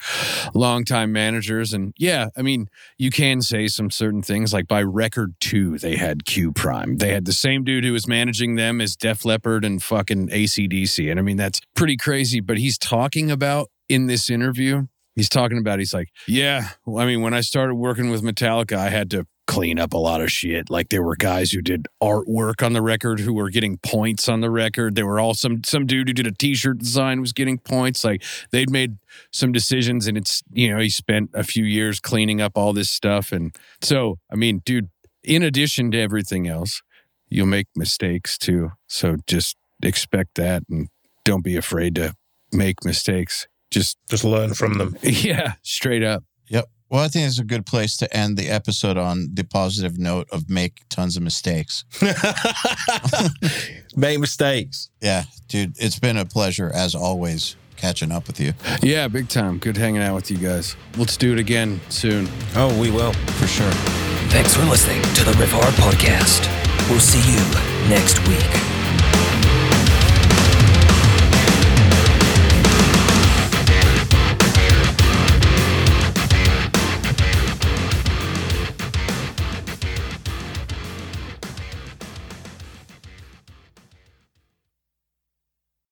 longtime managers. And yeah, I mean, you can say some certain things. Like by record two, they had Q Prime. They had the same dude who was managing them as Def Leppard and fucking ACDC. And I mean, that's pretty crazy. But he's talking about in this interview, he's talking about, he's like, yeah, I mean, when I started working with Metallica, I had to clean up a lot of shit. Like there were guys who did artwork on the record who were getting points on the record. There were all some some dude who did a t-shirt design was getting points. Like they'd made some decisions and it's you know, he spent a few years cleaning up all this stuff. And so I mean, dude, in addition to everything else, you'll make mistakes too. So just expect that and don't be afraid to make mistakes. Just Just learn from them. yeah, straight up. Yep. Well, I think it's a good place to end the episode on the positive note of make tons of mistakes. Make mistakes. Yeah, dude, it's been a pleasure as always catching up with you Yeah, big time. Good hanging out with you guys. Let's do it again soon. Oh, we will. for sure. Thanks for listening to the Riffhard Podcast. We'll see you next week.